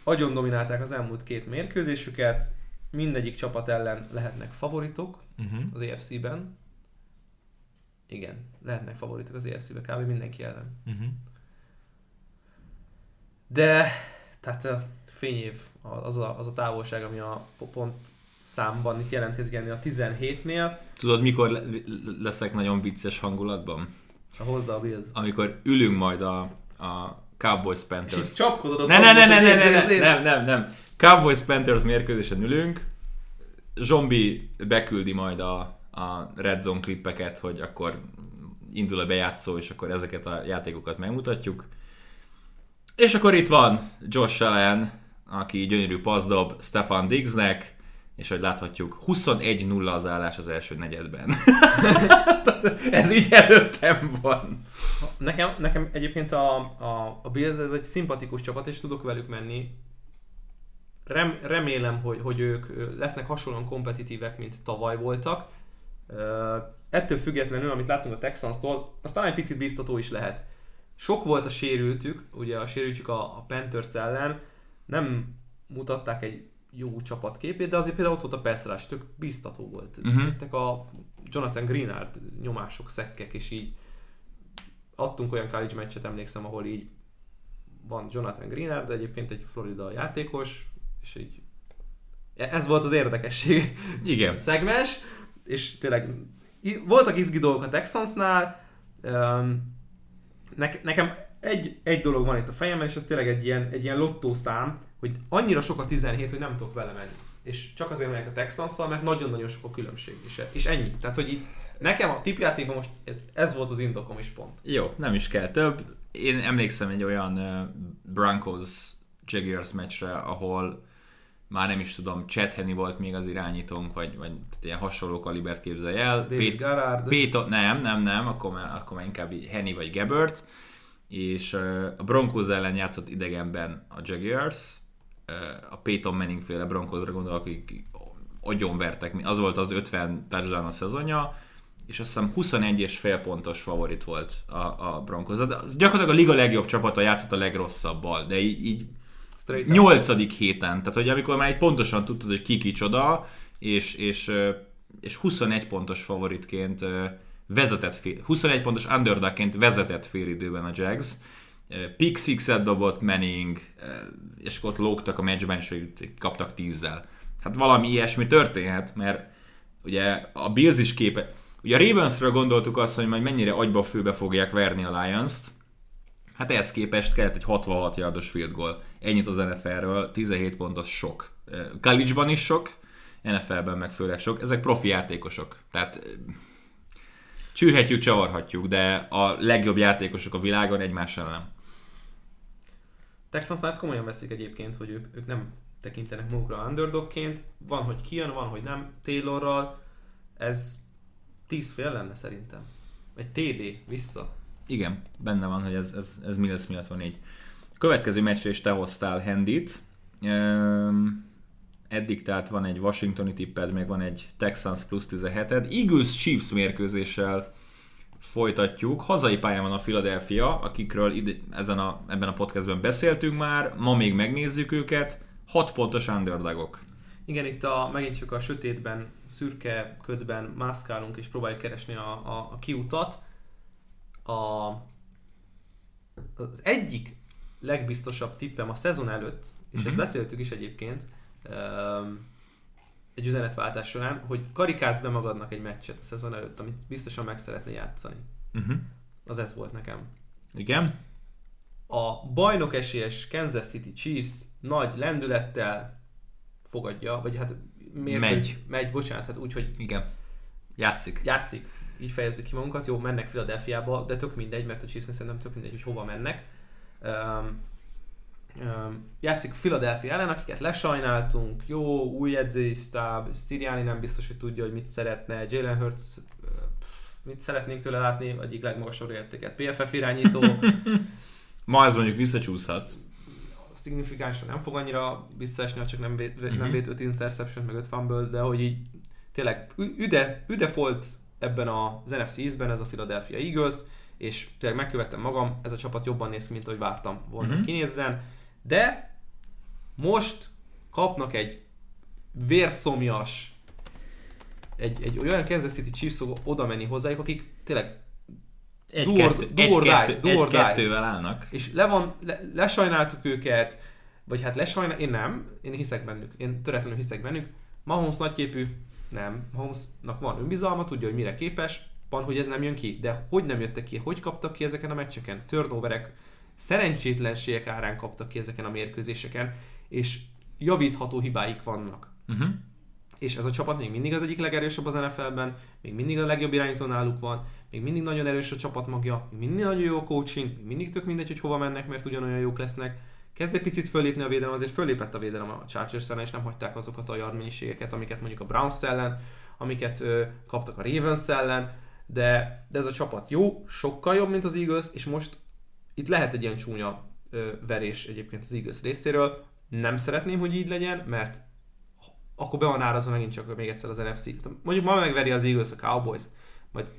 Agyon dominálták az elmúlt két mérkőzésüket, mindegyik csapat ellen lehetnek favoritok uh-huh. az EFC-ben. Igen, lehetnek favoritok az EFC-ben, kb. mindenki ellen. Uh-huh. De, tehát a fényév az a, az a távolság, ami a pont számban itt jelentkezik ennél a 17-nél. Tudod, mikor le- leszek nagyon vicces hangulatban? Ha hozza a Bills. Amikor ülünk majd a, a Cowboys Panthers. És csapkodod a ne, ne, ne, ne, ne, ne, ne, nem, nem, nem. Cowboys Panthers mérkőzésen ülünk, Zombi beküldi majd a, a Red Zone klippeket, hogy akkor indul a bejátszó, és akkor ezeket a játékokat megmutatjuk. És akkor itt van Josh Allen, aki gyönyörű dob Stefan Diggsnek, és hogy láthatjuk, 21-0 az állás az első negyedben. *laughs* ez így előttem van. Nekem, nekem egyébként a, a, a Bills ez egy szimpatikus csapat, és tudok velük menni. Rem, remélem, hogy, hogy ők lesznek hasonlóan kompetitívek, mint tavaly voltak. Ettől függetlenül, amit látunk a Texans-tól, aztán egy picit biztató is lehet. Sok volt a sérültük, ugye a sérültjük a, a Panthers ellen, nem mutatták egy jó csapatképét, de azért például ott volt a Peszrás, tök biztató volt. Uh-huh. Jöttek a Jonathan Greenard nyomások, szekkek, és így adtunk olyan college meccset, emlékszem, ahol így van Jonathan Greenard, de egyébként egy Florida játékos, és így ez volt az érdekesség *laughs* Igen. *laughs* szegmens, és tényleg voltak izgi dolgok a Texansnál, nekem egy, egy dolog van itt a fejemben, és ez tényleg egy ilyen, egy ilyen lottószám, hogy annyira sok a 17, hogy nem tudok vele menni. És csak azért megyek a texans mert nagyon-nagyon sok a különbség. És, és ennyi. Tehát, hogy itt nekem a tipjátékban most ez, ez volt az indokom is pont. Jó, nem is kell több. Én emlékszem egy olyan uh, Broncos Jaguars meccsre, ahol már nem is tudom, Chad volt még az irányítónk, vagy, vagy ilyen hasonló kalibert képzelj el. David Garrard. Péto, nem, nem, nem, akkor már, akkor már inkább Henny vagy Gabbert. És a Broncos ellen játszott idegenben a Jaguars, a Peyton Manning féle Broncosra gondol, akik agyonvertek, az volt az 50 touchdown a szezonja, és azt hiszem 21 és fél pontos favorit volt a, a Broncos. De gyakorlatilag a liga legjobb csapata játszott a legrosszabbal, de így, így nyolcadik héten, tehát hogy amikor már egy pontosan tudtad, hogy ki kicsoda, és, és, és 21 pontos favoritként vezetett fél, 21 pontos underdogként vezetett fél időben a Jags, pick six dobott Manning, és ott lógtak a meccsben, és kaptak tízzel. Hát valami ilyesmi történhet, mert ugye a Bills is képe... Ugye a Ravensről gondoltuk azt, hogy majd mennyire agyba főbe fogják verni a Lions-t, Hát ehhez képest kellett egy 66 yardos field goal. Ennyit az NFL-ről, 17 pont az sok. college is sok, NFL-ben meg főleg sok. Ezek profi játékosok. Tehát csűrhetjük, csavarhatjuk, de a legjobb játékosok a világon egymással nem. Texans ezt komolyan veszik egyébként, hogy ők, ők nem tekintenek magukra underdogként. Van, hogy kijön, van, hogy nem Taylorral. Ez 10 fél lenne szerintem. Egy TD vissza. Igen, benne van, hogy ez, ez, ez Mills miatt van így. Következő meccsre is te hoztál Handit. Um, eddig tehát van egy Washingtoni tipped, még van egy Texans plusz 17-ed. Eagles Chiefs mérkőzéssel folytatjuk. Hazai pályán van a Philadelphia, akikről ide, ezen a, ebben a podcastben beszéltünk már, ma még megnézzük őket. 6 pontos underdogok. Igen, itt a, megint csak a sötétben, szürke ködben mászkálunk és próbáljuk keresni a, a, a kiutat. A, az egyik legbiztosabb tippem a szezon előtt, és uh-huh. ezt beszéltük is egyébként, egy üzenetváltás során, hogy karikázz be magadnak egy meccset a szezon előtt, amit biztosan meg szeretné játszani. Uh-huh. Az ez volt nekem. Igen. A bajnok esélyes Kansas City Chiefs nagy lendülettel fogadja, vagy hát mérkőz, Megy. megy, bocsánat, hát úgy, hogy Igen. Játszik. játszik, így fejezzük ki magunkat, jó, mennek Philadelphiába, de tök mindegy, mert a Chiefsnek szerintem tök mindegy, hogy hova mennek. Um, játszik Philadelphia ellen, akiket lesajnáltunk, jó, új edzői stáb, Sirianni nem biztos, hogy tudja, hogy mit szeretne, Jalen Hurts, mit szeretnénk tőle látni, egyik legmagasabb értéket, PFF irányító, *laughs* Ma ez mondjuk visszacsúszhat. szignifikánsan nem fog annyira visszaesni, ha csak nem vét, Mhm. nem vét 5 interception, meg 5 fumble, de hogy így tényleg üde, üde volt ebben az NFC East-ben ez a Philadelphia Eagles, és tényleg megkövettem magam, ez a csapat jobban néz ki, mint ahogy vártam volna, Mhm. hogy kinézzen, de most kapnak egy vérszomjas egy, egy olyan Kansas City Chiefs fog oda menni hozzájuk, akik tényleg Egy, Do or- kettő, do egy, or die, kettő, do egy or die. kettővel állnak. és le van, le, lesajnáltuk őket, vagy hát lesajnál, én nem, én hiszek bennük, én töretlenül hiszek bennük. Mahomes nagyképű, nem, Mahomesnak van önbizalma, tudja, hogy mire képes, van, hogy ez nem jön ki, de hogy nem jöttek ki, hogy kaptak ki ezeken a meccseken, turnoverek, szerencsétlenségek árán kaptak ki ezeken a mérkőzéseken, és javítható hibáik vannak. Uh-huh. És ez a csapat még mindig az egyik legerősebb az NFL-ben, még mindig a legjobb irányító náluk van, még mindig nagyon erős a csapatmagja, még mindig nagyon jó a coaching, még mindig tök mindegy, hogy hova mennek, mert ugyanolyan jók lesznek. Kezd egy picit fölépni a védelem, azért fölépett a védelem a Chargers ellen, és nem hagyták azokat a yard mennyiségeket, amiket mondjuk a Browns ellen, amiket ö, kaptak a Ravens ellen, de, de ez a csapat jó, sokkal jobb, mint az Eagles, és most itt lehet egy ilyen csúnya ö, verés egyébként az Eagles részéről. Nem szeretném, hogy így legyen, mert akkor be van árazva megint csak még egyszer az NFC. Mondjuk ma megveri az Eagles a Cowboys, majd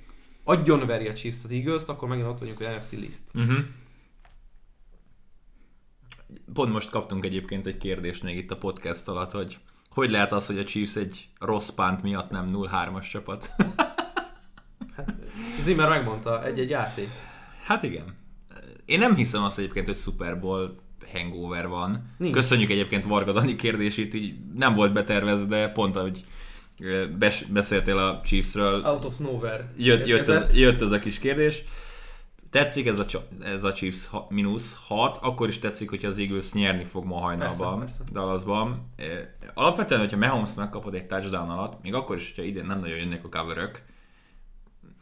agyon veri a Chiefs az Eagles-t, akkor megint ott vagyunk, hogy NFC list. Uh-huh. Pont most kaptunk egyébként egy kérdést még itt a podcast alatt, hogy hogy lehet az, hogy a Chiefs egy rossz pánt miatt nem 0-3-as csapat? *laughs* Hát Zimmer megmondta, egy-egy játék. hát igen. Én nem hiszem azt egyébként, hogy Super Bowl hangover van. Nincs. Köszönjük egyébként Varga Dani kérdését, így nem volt betervezve, pont ahogy bes- beszéltél a Chiefsről, Out of nowhere. jött, jött, ez, jött ez a kis kérdés. Tetszik ez a, ez a Chiefs mínusz 6, akkor is tetszik, hogyha az Eagles nyerni fog ma hajnalban, Persze, persze. Dallasban. Alapvetően, hogyha Mahomes megkapod egy touchdown alatt, még akkor is, hogyha idén nem nagyon jönnek a coverök,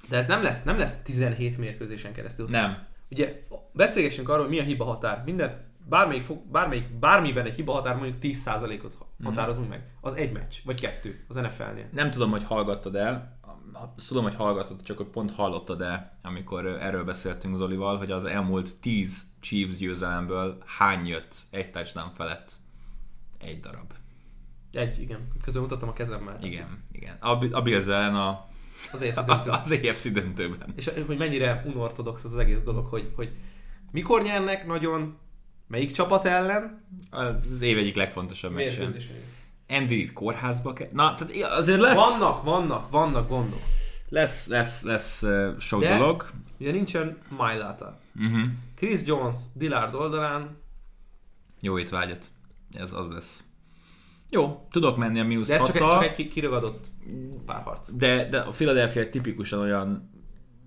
De ez nem lesz, nem lesz 17 mérkőzésen keresztül. nem. Ugye beszélgessünk arról, hogy mi a hiba határ. Minden, bármelyik, fog, bármelyik, bármiben egy hiba határ mondjuk 10%-ot határozunk meg. Az egy meccs, vagy kettő az NFL-nél. Nem tudom, hogy hallgattad el, azt tudom, hogy hallgattad, csak hogy pont hallottad el, amikor erről beszéltünk Zolival, hogy az elmúlt 10 Chiefs győzelemből hány jött egy touchdown felett? Egy darab. Egy, igen. Közben mutattam a kezemmel. Igen, igen. A, a Bills ellen a, Az ész a, az AFC döntőben. És hogy mennyire unortodox az, az egész dolog, hogy, hogy mikor nyernek nagyon, melyik csapat ellen, Az év egyik legfontosabb meccse. Andy kórházba kell... Na, tehát azért lesz, Vannak, vannak, vannak gondok. lesz, lesz, lesz uh, sok De- dolog. Ugye nincsen Mailata. Uh-huh. Chris Jones Dillard oldalán, Jó étvágyat. Ez az lesz. Jó, tudok menni a mínusz de ez csak, egy, csak egy ki- kiragadott párharc. de, de a Philadelphia egy tipikusan olyan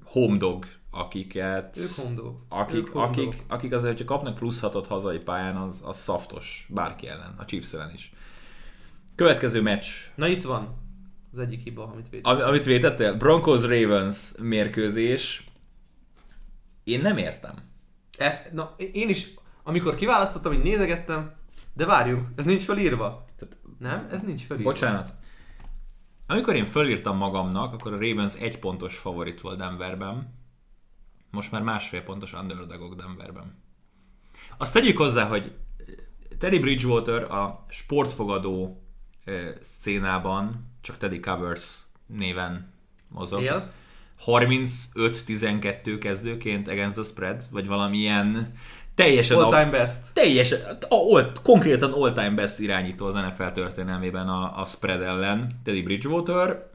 home dog, akiket... Ők hondók. Akik, Ők hondók. akik, akik azért, hogyha kapnak plusz hatot hazai pályán, az, az szaftos bárki ellen, a Chiefs ellen is. Következő meccs, Na itt van az egyik hiba, amit véd. Am- amit vétettél, Broncos-Ravens mérkőzés. Én nem értem. E, na, én is, amikor kiválasztottam, így nézegettem, de várjunk, ez nincs felírva. Tehát, Nem? Ez nincs felírva. bocsánat. Amikor én fölírtam magamnak, akkor a Ravens egy pontos favorit volt Denverben. Most már másfél pontos underdogok Denverben. Azt tegyük hozzá, hogy Teddy Bridgewater a sportfogadó ö, szcénában csak Teddy Covers néven mozog. Él. 35-12 kezdőként against the spread, vagy valamilyen teljesen All ab- time best. teljesen, a, all, konkrétan all-time best irányító az NFL történelmében a, a spread ellen, Teddy Bridgewater.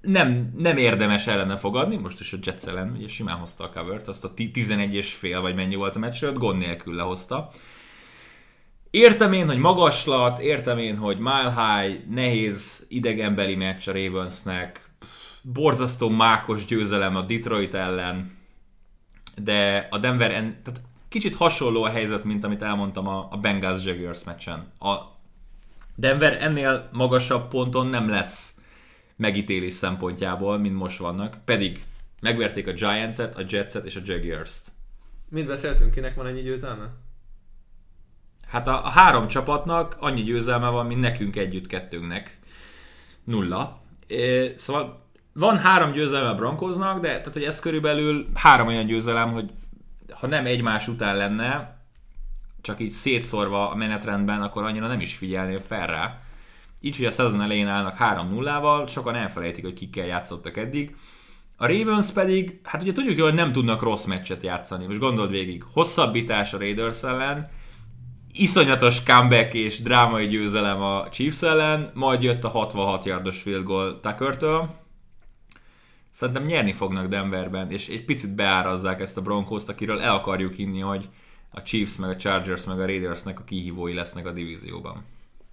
Nem, nem érdemes ellene fogadni, most is a Jets ellen, ugye simán hozta a covert, azt a ti- 11 és fél, vagy mennyi volt a meccs, előtt, gond nélkül lehozta. Értem én, hogy magaslat, értem én, hogy mile high, nehéz idegenbeli meccs a Ravensnek, borzasztó mákos győzelem a Detroit ellen, de a Denver, en, tehát kicsit hasonló a helyzet, mint amit elmondtam a, a Bengals Jaguars meccsen. A Denver ennél magasabb ponton nem lesz megítélés szempontjából, mint most vannak, pedig megverték a Giants-et, a Jets-et és a Jaguars-t. Mind beszéltünk, kinek van ennyi győzelme? Hát a, a három csapatnak annyi győzelme van, mint nekünk együtt kettőnknek. Nulla. É, szóval van három győzelme a Broncosnak, de tehát, hogy ez körülbelül három olyan győzelem, hogy ha nem egymás után lenne, csak így szétszorva a menetrendben, akkor annyira nem is figyelnél fel rá. Így, hogy a szezon elején állnak 3-0-val, sokan elfelejtik, hogy kikkel játszottak eddig. A Ravens pedig, hát ugye tudjuk, hogy nem tudnak rossz meccset játszani. Most gondold végig, hosszabbítás a Raiders ellen, iszonyatos comeback és drámai győzelem a Chiefs ellen, majd jött a 66 yardos field goal Tucker-től. Szerintem nyerni fognak Denverben, és egy picit beárazzák ezt a Broncos-t, akiről el akarjuk hinni, hogy a Chiefs, meg a Chargers, meg a Raidersnek a kihívói lesznek a divízióban.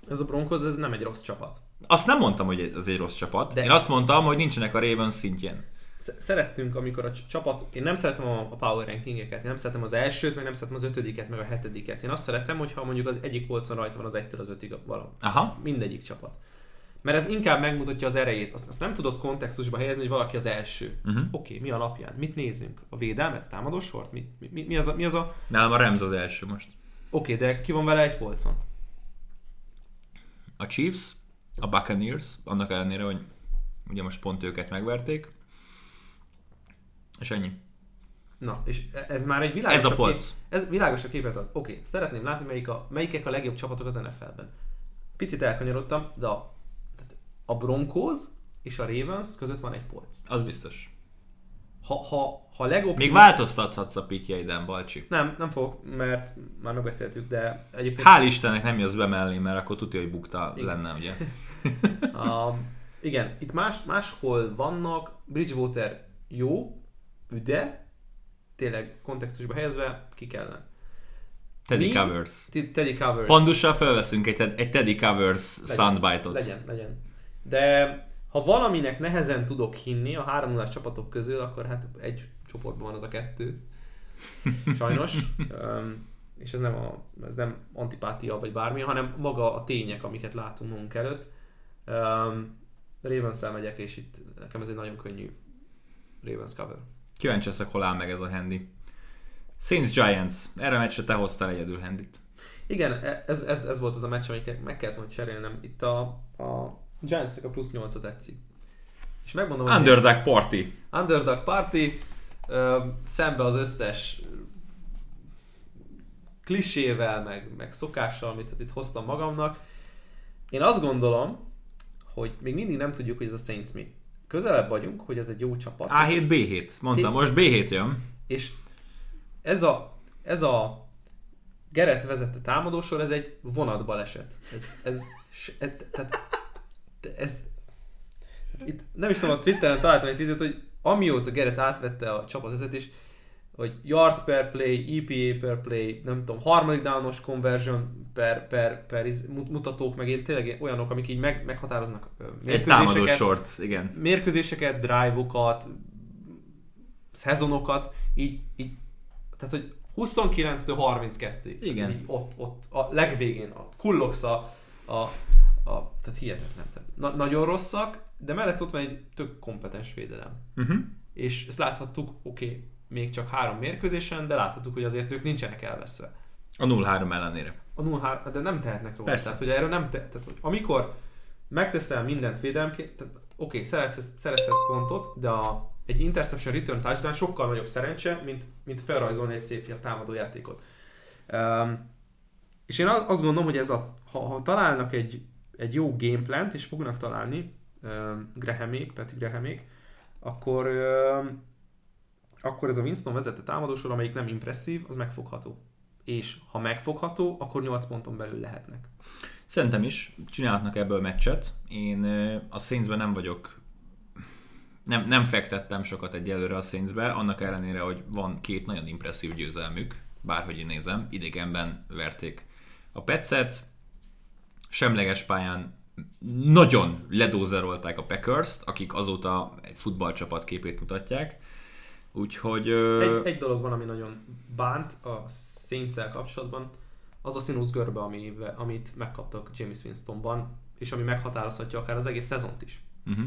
Ez a Broncos, ez nem egy rossz csapat. Azt nem mondtam, hogy ez egy rossz csapat. De Én azt mondtam, hogy nincsenek a Ravens szintjén. Szerettünk, amikor a csapat... Én nem szeretem a power rankingeket, én nem szeretem az elsőt, meg nem szeretem az ötödiket, meg a hetediket. Én azt szeretem, hogyha mondjuk az egyik polcon rajta van az egytől az ötig valami. Aha. Mindegyik csapat. Mert ez inkább megmutatja az erejét. Azt, azt nem tudod kontextusba helyezni, hogy valaki az első. Uh-huh. Oké, okay, mi alapján? Mit nézünk? A védelmet? A támadósort? Mi, mi, mi, az a, mi az a... Nálam a Rams az első most. Oké, okay, de ki van vele egy polcon? A Chiefs, a Buccaneers, annak ellenére, hogy ugye most pont őket megverték. És ennyi. Na, és ez már egy világos Ez a polc. Kép, ez világos a képet ad. Oké, okay, szeretném látni, melyik a, melyikek a legjobb csapatok az NFL-ben. Picit elkanyarodtam, de a, a Broncos és a Ravens között van egy polc. Az biztos. Ha, ha, ha legoptimus... Még változtathatsz a pikjeiden, Balcsi. Nem, nem fogok, mert már megbeszéltük, de egyébként... Hál' Istennek nem jössz be mellé, mert akkor tudja, hogy bukta igen. lenne, ugye? *laughs* a, igen, itt más, máshol vannak, Bridgewater jó, de tényleg kontextusba helyezve ki kellene. Teddy Mi? Covers. Teddy Covers. Pontosan felveszünk egy, egy Teddy Covers legyen, soundbite-ot. Legyen, legyen. De ha valaminek nehezen tudok hinni a 3 0 csapatok közül, akkor hát egy csoportban van az a kettő. *laughs* Sajnos. um, és ez nem, a, ez nem antipátia vagy bármi, hanem maga a tények, amiket látunk magunk előtt. Um, ravens megyek, és itt nekem ez egy nagyon könnyű Ravens cover. Kíváncsi leszek, hol áll meg ez a handy. Saints Giants. Erre a meccsre te hoztál egyedül handit. Igen, e- ez, ez, ez volt az a meccs, amit meg kellett volna cserélnem. Itt a, a giants a plusz 8 tetszik. És megmondom, hogy Underdog Party. Underdog Party. Ö, szembe az összes klisével, meg, meg szokással, amit itt hoztam magamnak. Én azt gondolom, hogy még mindig nem tudjuk, hogy ez a Saints mi. Közelebb vagyunk, hogy ez egy jó csapat. A7, B7. Mondtam, most B7 jön. És ez a, ez a Geret vezette támadósor, ez egy vonatbaleset. Ez, ez, ez, tehát ez... Itt nem is tudom, a Twitteren találtam egy videót, hogy amióta Gerett átvette a csapatvezetés, hogy yard per play, EPA per play, nem tudom, harmadik downos conversion per, per, per mutatók, meg én tényleg olyanok, amik így meg, meghatároznak mérkőzéseket. short, igen. Mérkőzéseket, drive-okat, szezonokat, így, így tehát, hogy 29-től 32 Igen. Így ott, ott, a legvégén, a kullogsz a, a a, tehát hihetetlen. Tehát na, nagyon rosszak, de mellett ott van egy tök kompetens védelem. Uh-huh. És ezt láthattuk, oké, okay, még csak három mérkőzésen, de láthattuk, hogy azért ők nincsenek elveszve. A 0-3 ellenére. A 0-3, de nem tehetnek róla. Persze. Tehát, hogy erről nem te, tehát, hogy amikor megteszel mindent védelemként, tehát oké, okay, szerezhetsz, szerezhetsz pontot, de a, egy interception return touchdown sokkal nagyobb szerencse, mint, mint felrajzolni egy szép támadó játékot. Um, és én azt gondolom, hogy ez a, ha, ha találnak egy egy jó gameplant, és fognak találni uh, Grahamék, Peti Grahamék, akkor, uh, akkor ez a Winston vezette támadósor, amelyik nem impresszív, az megfogható. És ha megfogható, akkor 8 ponton belül lehetnek. Szerintem is csinálhatnak ebből meccset. Én a Saintsben nem vagyok nem, nem fektettem sokat egyelőre a Saintsbe, annak ellenére, hogy van két nagyon impresszív győzelmük, bárhogy én nézem, idegenben verték a Petszet, semleges pályán nagyon ledózerolták a Packers-t, akik azóta egy futballcsapat képét mutatják. Úgyhogy... Egy, egy dolog van, ami nagyon bánt a saints kapcsolatban, az a színusz görbe, ami, amit megkaptak James Winstonban, és ami meghatározhatja akár az egész szezont is. Uh-huh.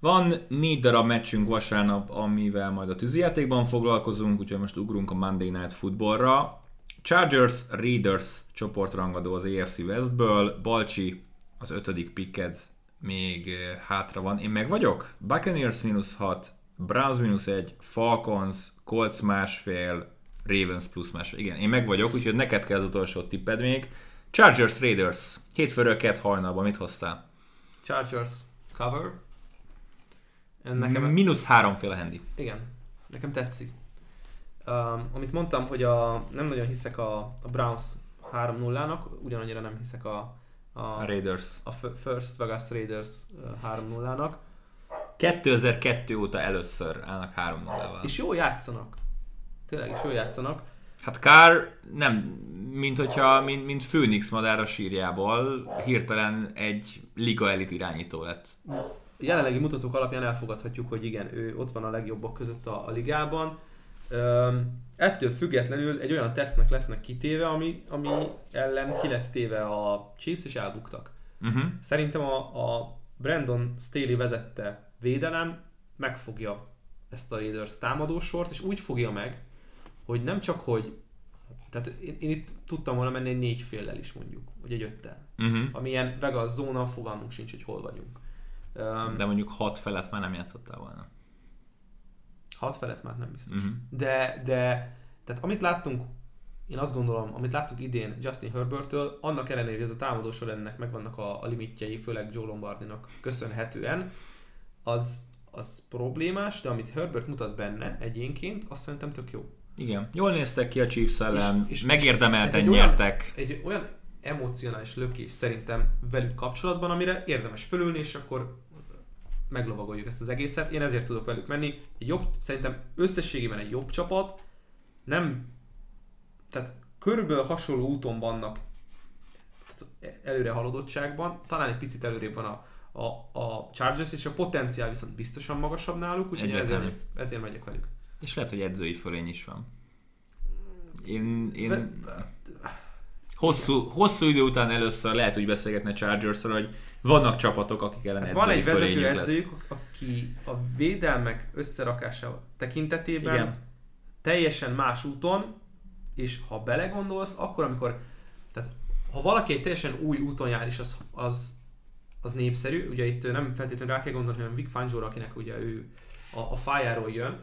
Van négy darab meccsünk vasárnap, amivel majd a tűzijátékban foglalkozunk, úgyhogy most ugrunk a Monday Night Footballra. Chargers Raiders csoportrangadó az AFC Westből, Balcsi az ötödik picked még eh, hátra van. Én meg vagyok? Buccaneers mínusz 6, Browns mínusz 1, Falcons, Colts másfél, Ravens plusz másfél. Igen, én meg vagyok, úgyhogy neked kell az utolsó tipped még. Chargers Raiders. Hétfőről kett hajnalban mit hoztál? Chargers cover. Nekem... Minusz háromféle handy. Igen, nekem tetszik. Um, amit mondtam, hogy a, nem nagyon hiszek a, a Browns 3-0-nak, ugyanannyira nem hiszek a, a, a Raiders. A First Vegas Raiders 3-0-nak. 2002 óta először állnak 3-0-val. És jó játszanak. Tényleg is jó játszanak. Hát Kár nem, mint hogyha, mint, mint Phoenix madár a sírjából hirtelen egy liga elit irányító lett. Jelenlegi mutatók alapján elfogadhatjuk, hogy igen, ő ott van a legjobbak között a, a ligában. Ettől függetlenül egy olyan tesztnek lesznek kitéve, ami, ami ellen ki lesz téve a Chiefs, és elbuktak. Uh-huh. Szerintem a, a Brandon Staley vezette védelem megfogja ezt a Raiders támadósort, és úgy fogja meg, hogy nem csak, hogy tehát én, én itt tudtam volna menni egy négy féllel is mondjuk, vagy egy öttel. Uh-huh. Ami ilyen Vegas zóna, fogalmunk sincs, hogy hol vagyunk. Um, De mondjuk hat felett már nem játszottál volna. Hat felett már nem biztos. Uh-huh. De, de, tehát amit láttunk, én azt gondolom, amit láttuk idén Justin Herbertől, annak ellenére, hogy ez a támadósor ennek megvannak a, a limitjei, főleg Joe Lombardinak köszönhetően, az, az problémás, de amit Herbert mutat benne egyénként, azt szerintem tök jó. Igen, jól néztek ki a Chiefs ellen, és, és megérdemelten egy nyertek. Olyan, egy olyan emocionális lökés szerintem velük kapcsolatban, amire érdemes fölülni, és akkor meglovagoljuk ezt az egészet. Én ezért tudok velük menni. Egy jobb, szerintem összességében egy jobb csapat, nem, tehát körülbelül hasonló úton vannak előre haladottságban, talán egy picit előrébb van a, a, a Chargers, és a potenciál viszont biztosan magasabb náluk, úgyhogy ezért, ezért megyek velük. És lehet, hogy edzői fölény is van. Én, én hosszú, hosszú idő után először lehet úgy beszélgetni a chargers hogy vannak csapatok, akik ellen hát Van egy vezető edzőjük, aki a védelmek összerakása tekintetében Igen. teljesen más úton, és ha belegondolsz, akkor amikor, tehát ha valaki egy teljesen új úton jár, és az, az, az népszerű, ugye itt nem feltétlenül rá kell gondolni, hanem Vic Fangio, akinek ugye ő a, a fájáról jön,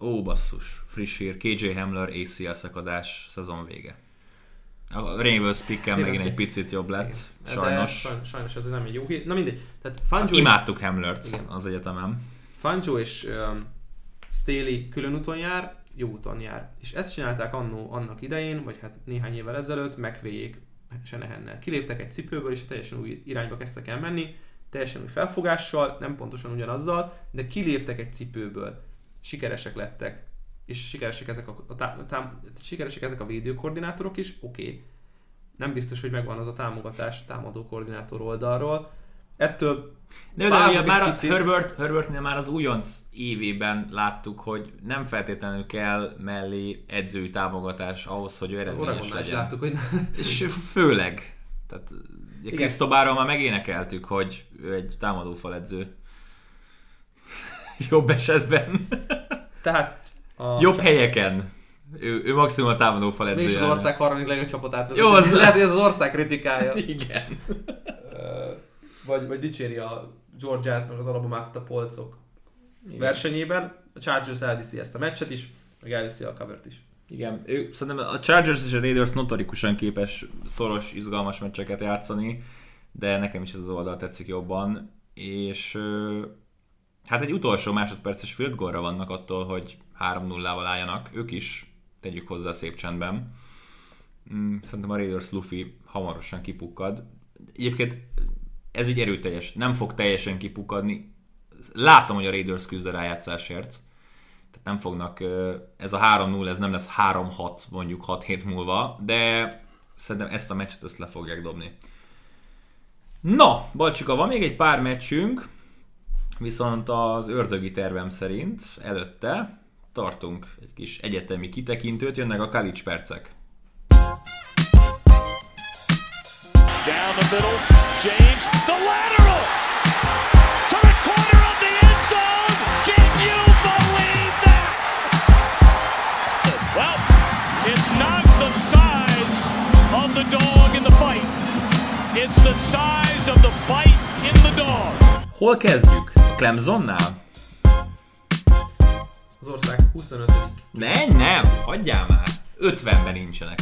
Ó, basszus, friss hír, KJ Hamler ACL szakadás, szezon vége. A Ravens pick megint egy picit jobb lett, Igen. sajnos. De sajnos ez nem egy jó hír. Na mindegy. Tehát Fangio hát, imádtuk Hamlert Igen. az egyetemem. Fangio és um, Staley külön úton jár, jó úton jár. És ezt csinálták annó, annak idején, vagy hát néhány évvel ezelőtt, megvéjék Senehennel. Kiléptek egy cipőből, és teljesen új irányba kezdtek el menni, teljesen új felfogással, nem pontosan ugyanazzal, de kiléptek egy cipőből sikeresek lettek, és sikeresek ezek a, a, tá, tám, sikeresek ezek a védőkoordinátorok is, oké. Okay. Nem biztos, hogy megvan az a támogatás támadó koordinátor oldalról. Ettől de, de ugye már a Herbert, Herbertnél már az újonc évében láttuk, hogy nem feltétlenül kell mellé edzői támogatás ahhoz, hogy ő eredményes legyen. láttuk, hogy... És főleg. Tehát Krisztobáról már megénekeltük, hogy ő egy támadófal edző. *laughs* Jobb esetben. Tehát a Jobb helyeken. Ő, ő maximum a támadó fal edzője. És az ország harmadik legjobb csapatát Jó, az... Lehet, hogy ez az ország kritikája. *laughs* Igen. vagy, vagy dicséri a Georgiát, meg az Alabamát a polcok Igen. versenyében. A Chargers elviszi ezt a meccset is, meg elviszi a covert is. Igen, ő, szerintem a Chargers és a Raiders notorikusan képes szoros, izgalmas meccseket játszani, de nekem is ez az oldal tetszik jobban, és Hát egy utolsó másodperces field goalra vannak attól, hogy 3-0-val álljanak. Ők is tegyük hozzá szép csendben. Mm, szerintem a Raiders Luffy hamarosan kipukkad. Egyébként ez egy erőteljes, nem fog teljesen kipukkadni. Látom, hogy a Raiders küzd a rájátszásért. Tehát nem fognak, ez a 3-0, ez nem lesz 3-6 mondjuk 6 hét múlva, de szerintem ezt a meccset ezt le fogják dobni. Na, Balcsika, van még egy pár meccsünk, viszont az ördögi tervem szerint előtte tartunk egy kis egyetemi kitekintőt, jönnek a Kalics percek. Down the middle, James, the lateral to the corner of the end zone. Can you believe that? Well, it's not the size of the dog in the fight. It's the size of the fight in the dog. Hol kezdjük? Clemsonnál? Az ország 25 Nem, nem, hagyjál már. 50-ben nincsenek.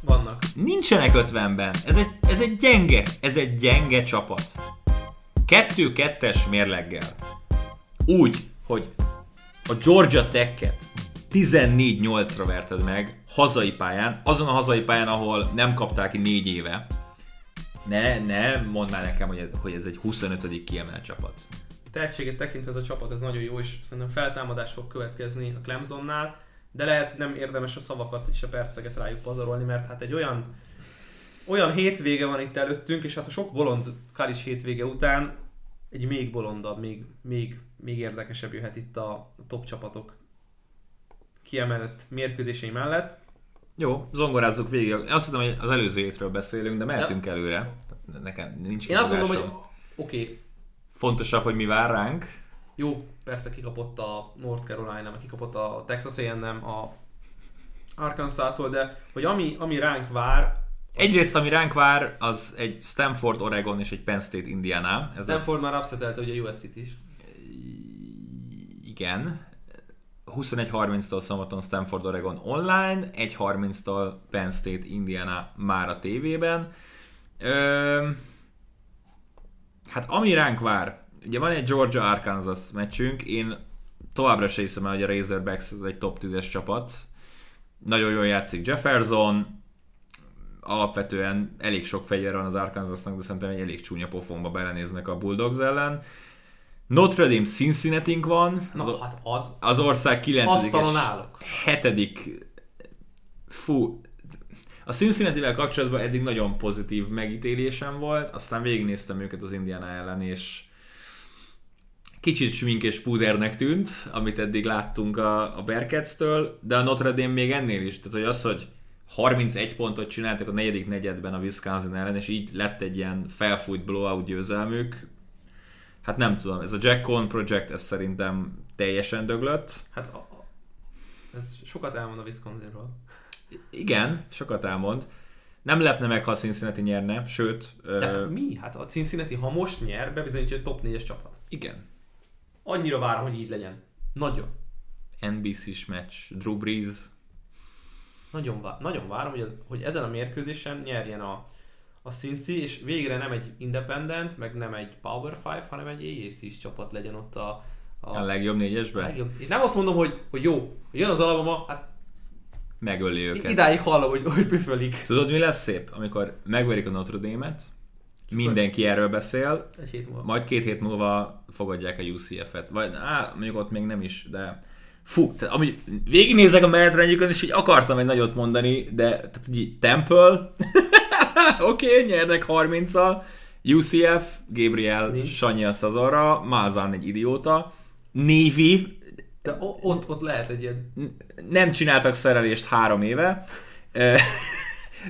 vannak. Nincsenek 50-ben. Ez egy, ez egy gyenge, ez egy gyenge csapat. Kettő-kettes mérleggel. Úgy, hogy a Georgia Tech-et 14-8-ra verted meg hazai pályán, azon a hazai pályán, ahol nem kapták ki négy éve. Ne, ne mondd már nekem, hogy ez, hogy ez egy 25. kiemelt csapat. Tehetséget tekintve ez a csapat, ez nagyon jó, és szerintem feltámadás fog következni a Clemsonnál, de lehet nem érdemes a szavakat és a perceket rájuk pazarolni, mert hát egy olyan olyan hétvége van itt előttünk, és hát a sok bolond Kalis hétvége után egy még bolondabb, még, még, még érdekesebb jöhet itt a top csapatok kiemelt mérkőzései mellett. Jó, zongorázzuk végig. Azt hiszem, hogy az előző hétről beszélünk, de mehetünk előre. Nekem nincs Én azt gondolom, hogy oké, okay, Fontosabb, hogy mi vár ránk. jó, persze kikapott a North Carolina, meg kikapott a Texas A&M a Arkansas-tól, de hogy ami, ami ránk vár, Egyrészt, ami ránk vár, az egy Stanford, Oregon és egy Penn State, Indiana. Ez Stanford már upsetelte ugye a USC-t is. Igen. 21.30-tól szombaton Stanford Oregon online, 1.30-tól Penn State Indiana már a tévében. Ö, hát ami ránk vár, ugye van egy Georgia Arkansas meccsünk, én továbbra se hiszem el, hogy a Razorbacks ez egy top 10-es csapat. Nagyon jól játszik Jefferson, alapvetően elég sok fegyver van az Arkansasnak, de szerintem egy elég csúnya pofonba belenéznek a Bulldogs ellen. Notre Dame Cincinnati van, Na, az, hát az. az ország 9 Asztalon állok. 7 fú, a Cincinnati-vel kapcsolatban eddig nagyon pozitív megítélésem volt, aztán végignéztem őket az Indiana ellen, és kicsit smink és púdernek tűnt, amit eddig láttunk a, a Bearcats-től, de a Notre Dame még ennél is. Tehát, hogy az, hogy 31 pontot csináltak a negyedik negyedben a Wisconsin ellen, és így lett egy ilyen felfújt blowout győzelmük, hát nem tudom, ez a Jack Cohn Project, ez szerintem teljesen döglött. Hát ez sokat elmond a Wisconsinról. Igen, sokat elmond. Nem lepne meg, ha a Cincinnati nyerne, sőt, De ö, mi? Hát a Cincinnati, ha most nyer, bebizonyítja, hogy top 4-es csapat. igen. Annyira várom, hogy így legyen. Nagyon. NBC-s meccs, Drew Brees, Nagyon, vá- nagyon várom, hogy, az, hogy ezen a mérkőzésen nyerjen a, a Cincy, és végre nem egy independent, meg nem egy Power 5, hanem egy AAC-s csapat legyen ott a, a legjobb négyesben, legjobb. És nem azt mondom, hogy, hogy jó, jön az Alabama, hát megöli őket. idáig hallom, hogy, hogy büfölik. Tudod, mi lesz szép? Amikor megverik a Notre Dame-et, mindenki erről beszél, Egy hét múlva. majd két hét múlva fogadják a UCF-et. Vagy, á, mondjuk ott még nem is, de fú, tehát amúgy végignézek a menetrendjükön, és így akartam egy nagyot mondani, de tehát így Temple, *laughs* oké, okay, nyernek 30-al, UCF, Gabriel. Sanyi a szazorra, Mázán egy idióta, Navy, De ott, ott lehet egy ilyen... nem csináltak szerelést három éve,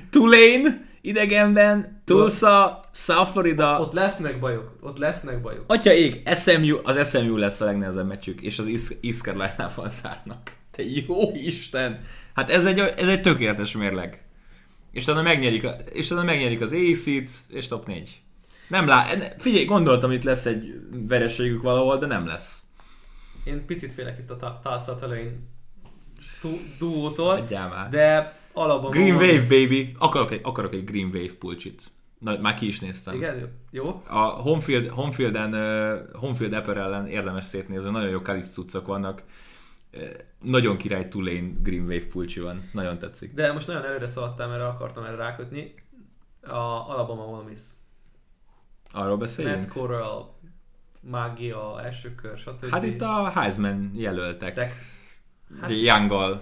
Tulane idegenben, Tulsa, South Florida, Ott lesznek bajok, ott lesznek bajok. Atya ég, SMU, az SMU lesz a legnehezebb meccsük, és az East- Carolina-val zárnak. Te jó Isten! Hát ez egy, ez egy tökéletes mérleg. És utána megnyerik, a, és utána megnyerik az ACT, és top 4. Nem lá... Figyelj, gondoltam, itt lesz egy vereségük valahol, de nem lesz. Én picit félek itt a Tulsa du- duótól, de alapban... Green Wave, baby! Akarok egy, akarok egy Green Wave pulcsit. Na, már ki is néztem. Igen, jó. A Homefield, Homefielden, Homefield Apparel-en érdemes szétnézni, nagyon jó cuccok vannak. Nagyon király Tulane Green Wave pulcsi van, nagyon tetszik. De most nagyon előre szaladtál, mert akartam erre rákötni. A Alabama Ole Miss. Arról beszéljünk? Matt Corral. Mágia, első kör, stb. Hát itt a Heisman jelöltek. Tek- Hát... Younggal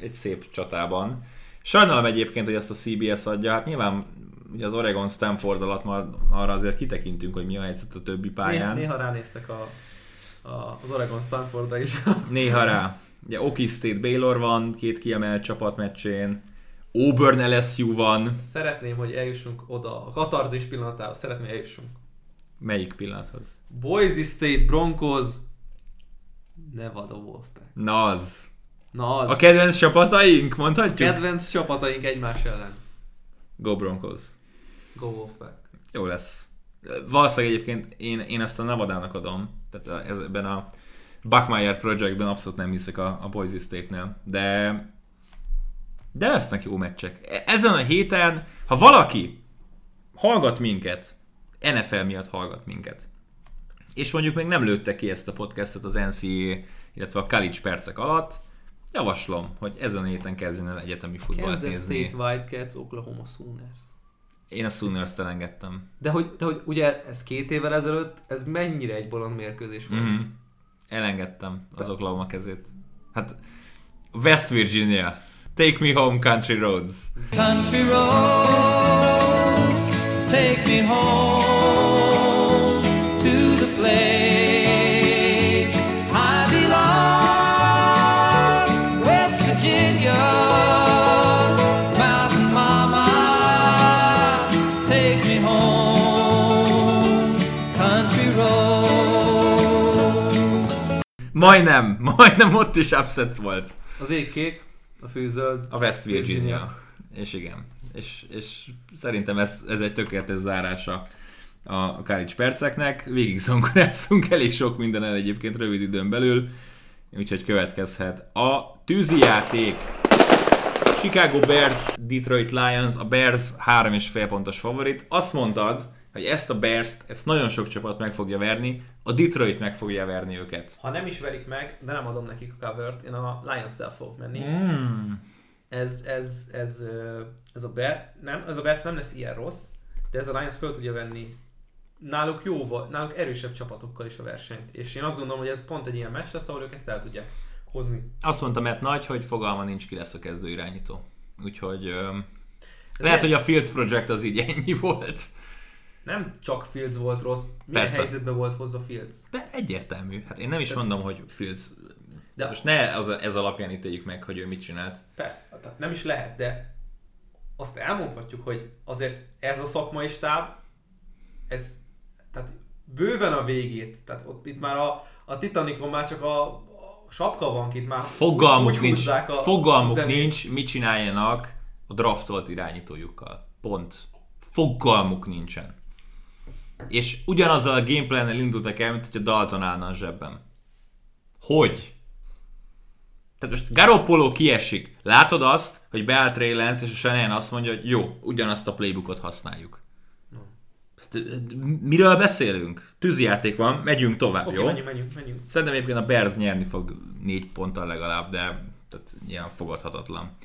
egy szép csatában. Sajnálom egyébként, hogy ezt a CBS adja, hát nyilván ugye az Oregon Stanford alatt már arra azért kitekintünk, hogy mi a helyzet a többi Néha, pályán. néha ránéztek a, a, az Oregon Stanfordra is. *laughs* Néha rá. Ugye Oki State Baylor van, két kiemelt csapatmeccsén. Auburn LSU van. Szeretném, hogy eljussunk oda, a katarzis pillanatához, szeretném, hogy eljussunk. Melyik pillanathoz? Boise State Broncos, Nevada Wolfpack. Na az. Na az. A kedvenc csapataink, mondhatjuk? Kedvenc csapataink egymás ellen. Go Broncos. Go Wolfpack. Jó lesz. Valószínűleg egyébként én, én ezt a Navadának adom. Tehát a- ebben a Buckmeyer Projectben abszolút nem hiszek a, a Boise State-nél. De de lesznek jó meccsek. E- Ezen a héten, ha valaki hallgat minket, NFL miatt hallgat minket, és mondjuk még nem lőtte ki ezt a podcastet az NCAA, illetve a college percek alatt, javaslom, hogy ezen a héten kezdjen el egyetemi futballt Kansas nézni. State Wildcats, Oklahoma Sooners. Én a Sooners-t elengedtem. De hogy, de hogy ugye ez két évvel ezelőtt, ez mennyire egy bolond mérkőzés volt. Mm-hmm. Elengedtem az Oklahoma kezét. Hát West Virginia. Take me home country roads. Country roads, take me home Majdnem, majdnem ott is upset volt. Az ég kék, a fű zöld. A West Virginia. Virginia. És igen. És, és szerintem ez, ez egy tökéletes zárása a college perceknek. Végig szonkoráztunk elég sok mindenen egyébként rövid időn belül, úgyhogy következhet a tűzijáték. Chicago Bears, Detroit Lions, a Bears 3,5 pontos favorit. Azt mondtad, hogy ezt a Bears-t, ezt nagyon sok csapat meg fogja verni, a Detroit meg fogja verni őket. Ha nem is verik meg, de nem adom nekik a covert, én a Lions-szel fogok menni. Mm. Ez, ez, ez, ez a Bear, nem, ez a Bears nem lesz ilyen rossz, de ez a Lions föl tudja venni náluk jó, náluk erősebb csapatokkal is a versenyt. És én azt gondolom, hogy ez pont egy ilyen meccs lesz, ahol ők ezt el tudják hozni. Azt mondta Matt Nagy, hogy fogalma nincs ki lesz a kezdő irányító. Úgyhogy öm, lehet, hogy a Fields Project az így ennyi volt. Nem csak Fields volt rossz, milyen Persze. helyzetben volt hozva Fields. De egyértelmű. Hát én nem is mondom, hogy Fields... De- most ne az, ez alapján ítéljük meg, hogy ő mit csinált. Persze, tehát nem is lehet, de azt elmondhatjuk, hogy azért ez a szakmai stáb, ez tehát bőven a végét, tehát ott itt már a, a Titanicon már csak a, a sapka van itt már Fogalmuk úgy nincs, a fogalmuk zenét. nincs, mit csináljanak a draftolt irányítójukkal. Pont. Fogalmuk nincsen. És ugyanazzal a gameplannel indultak el, mint hogyha Dalton állna a zsebben. Hogy? Tehát most Garoppolo kiesik. Látod azt, hogy beállt Trey Lance, és a Shanahan azt mondja, hogy jó, ugyanazt a playbookot használjuk. Hát, Miről beszélünk? Tűzijáték van, megyünk tovább, Oké, jó? menjünk, menjünk, menjünk. Szerintem egyébként a Bears nyerni fog négy ponttal legalább, de tehát ilyen fogadhatatlan.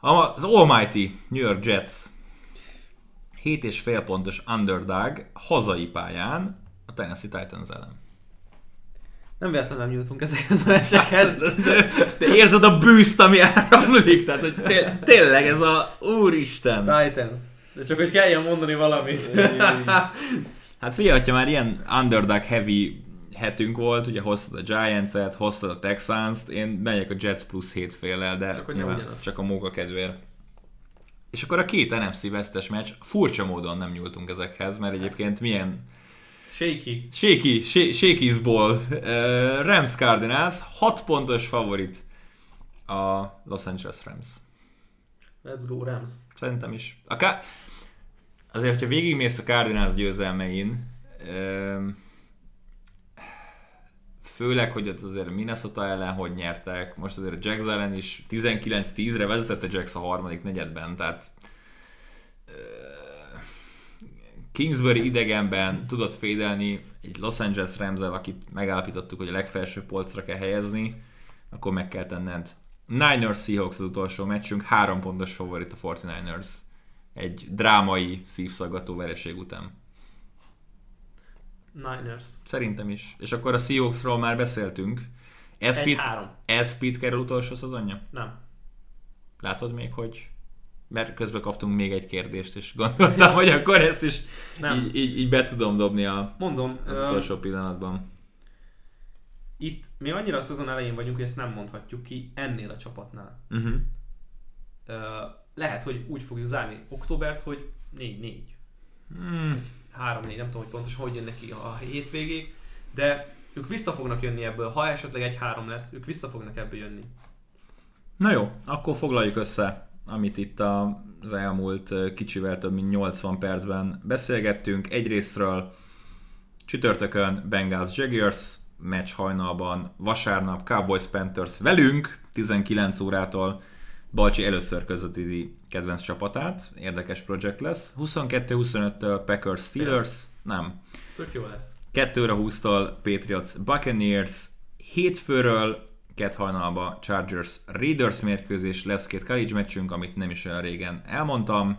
Az Almighty New York Jets 7,5 pontos underdog hazai pályán a Tennessee Titans ellen. Nem véletlenül nem nyújtunk ezekhez a meccsekhez. De, de érzed a bűzt, ami áramlik? Tehát, hogy té- tényleg ez a úristen. Titans. De csak hogy kelljen mondani valamit. Hát figyelj, hogyha már ilyen underdog heavy hetünk volt, ugye hoztad a Giants-et, hoztad a Texans-t, én megyek a Jets plusz 7 féllel, de Csak nyilván csak a móka kedvéért. És akkor a két NFC vesztes meccs, furcsa módon nem nyúltunk ezekhez, mert egyébként milyen Shaky. shaky, sh- shaky's ball, uh, Rams Cardinals, 6 pontos favorit a Los Angeles Rams. Let's go Rams. Szerintem is. A Ká- Azért, hogyha végigmész a Cardinals győzelmein, öm, főleg, hogy ott azért Minnesota ellen hogy nyertek, most azért a Jacks ellen is 19-10-re vezetett a Jacks a harmadik negyedben, tehát Kingsbury idegenben tudott fédelni egy Los Angeles rams akit megállapítottuk, hogy a legfelső polcra kell helyezni, akkor meg kell tenned. Niners Seahawks az utolsó meccsünk, három pontos favorit a 49ers. Egy drámai, szívszaggató vereség után. Niners. Szerintem is. És akkor a Seahawksról már beszéltünk. Espit, 1-3. Espit kerül utolsó szezonja? Nem. Látod még, hogy mert közben kaptunk még egy kérdést, és gondoltam, hogy akkor ezt is Nem. így, így, így be tudom dobni a, Mondom, az ö, utolsó pillanatban. itt mi annyira a szezon elején vagyunk, hogy ezt nem mondhatjuk ki ennél a csapatnál. Uh-huh. Ö, lehet, hogy úgy fogjuk zárni októbert, hogy 4-4. Hmm. 3-4, nem tudom, hogy pontosan hogy jön neki a hétvégéig, de ők vissza fognak jönni ebből, ha esetleg egy 3 lesz, ők vissza fognak ebből jönni. Na jó, akkor foglaljuk össze, amit itt az elmúlt kicsivel több mint 80 percben beszélgettünk. Egyrésztről csütörtökön Bengals Jaguars, meccs hajnalban, vasárnap Cowboys Panthers velünk, 19 órától Balcsi először közvetíti kedvenc csapatát, érdekes projekt lesz. 22-25-től Packers Steelers, nem. Tök jó lesz. 2 óra 20-tól Patriots Buccaneers, hétfőről kett hajnalba Chargers Raiders mérkőzés, lesz két college meccsünk, amit nem is olyan régen elmondtam.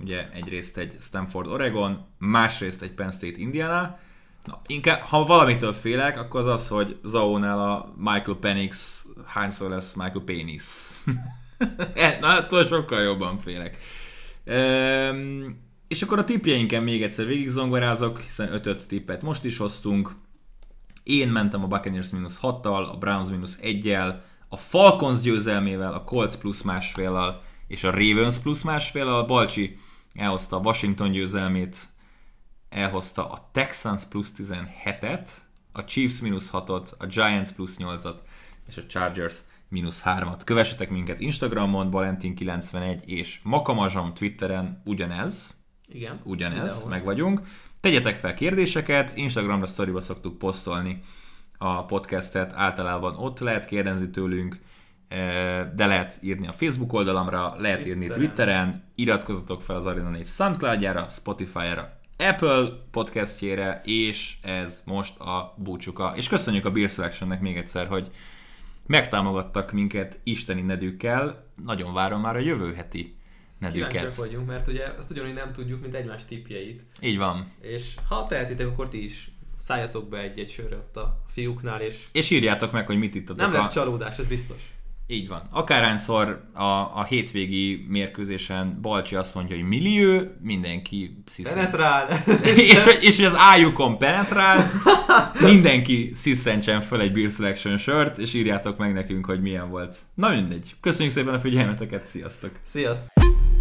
Ugye egyrészt egy Stanford Oregon, másrészt egy Penn State Indiana. Na, inkább, ha valamitől félek, akkor az az, hogy Zaónál a Michael Penix hányszor lesz Michael Penis. *laughs* E, *laughs* Na, attól sokkal jobban félek. Ehm, és akkor a tippjeinken még egyszer végig zongorázok, hiszen 5 tippet most is hoztunk. Én mentem a Buccaneers mínusz 6-tal, a Browns mínusz 1-jel, a Falcons győzelmével, a Colts plusz másféllal és a Ravens plusz másféllal. A Balcsi elhozta a Washington győzelmét, elhozta a Texans plusz 17-et, a Chiefs mínusz 6-ot, a Giants plusz 8-at és a Chargers mínusz 3-at. Kövessetek minket Instagramon, Valentin91 és Makamazsom Twitteren ugyanez Igen. ugyanez, Mindenhol. meg vagyunk. Tegyetek fel kérdéseket, Instagramra sztoriba szoktuk posztolni a podcastet, általában ott lehet kérdezni tőlünk, eh, de lehet írni a Facebook oldalamra, lehet írni Twitteren. Twitteren, iratkozzatok fel az Arena 4 Soundcloudjára, Spotify-ra, Apple podcastjére, és ez most a búcsuka. És köszönjük a Beer Selectionnek még egyszer, hogy megtámogattak minket isteni nedűkkel. Nagyon várom már a jövő heti Kíváncsiak nedűket. vagyunk, mert ugye azt ugyanúgy nem tudjuk, mint egymás tippjeit. Így van. És ha tehetitek, akkor ti is szálljatok be egy-egy sörre ott a fiúknál, és És írjátok meg, hogy mit ittatok. nem lesz a... csalódás, ez biztos. Így van. Akárhányszor a, a hétvégi mérkőzésen Balcsi azt mondja, hogy millió, mindenki sziszen. Penetrál! *laughs* és, és hogy az ájukon penetrált, mindenki sziszentsen föl egy Beer Selection sört, és írjátok meg nekünk, hogy milyen volt. Na mindegy. Köszönjük szépen a figyelmeteket, sziasztok! Sziasztok!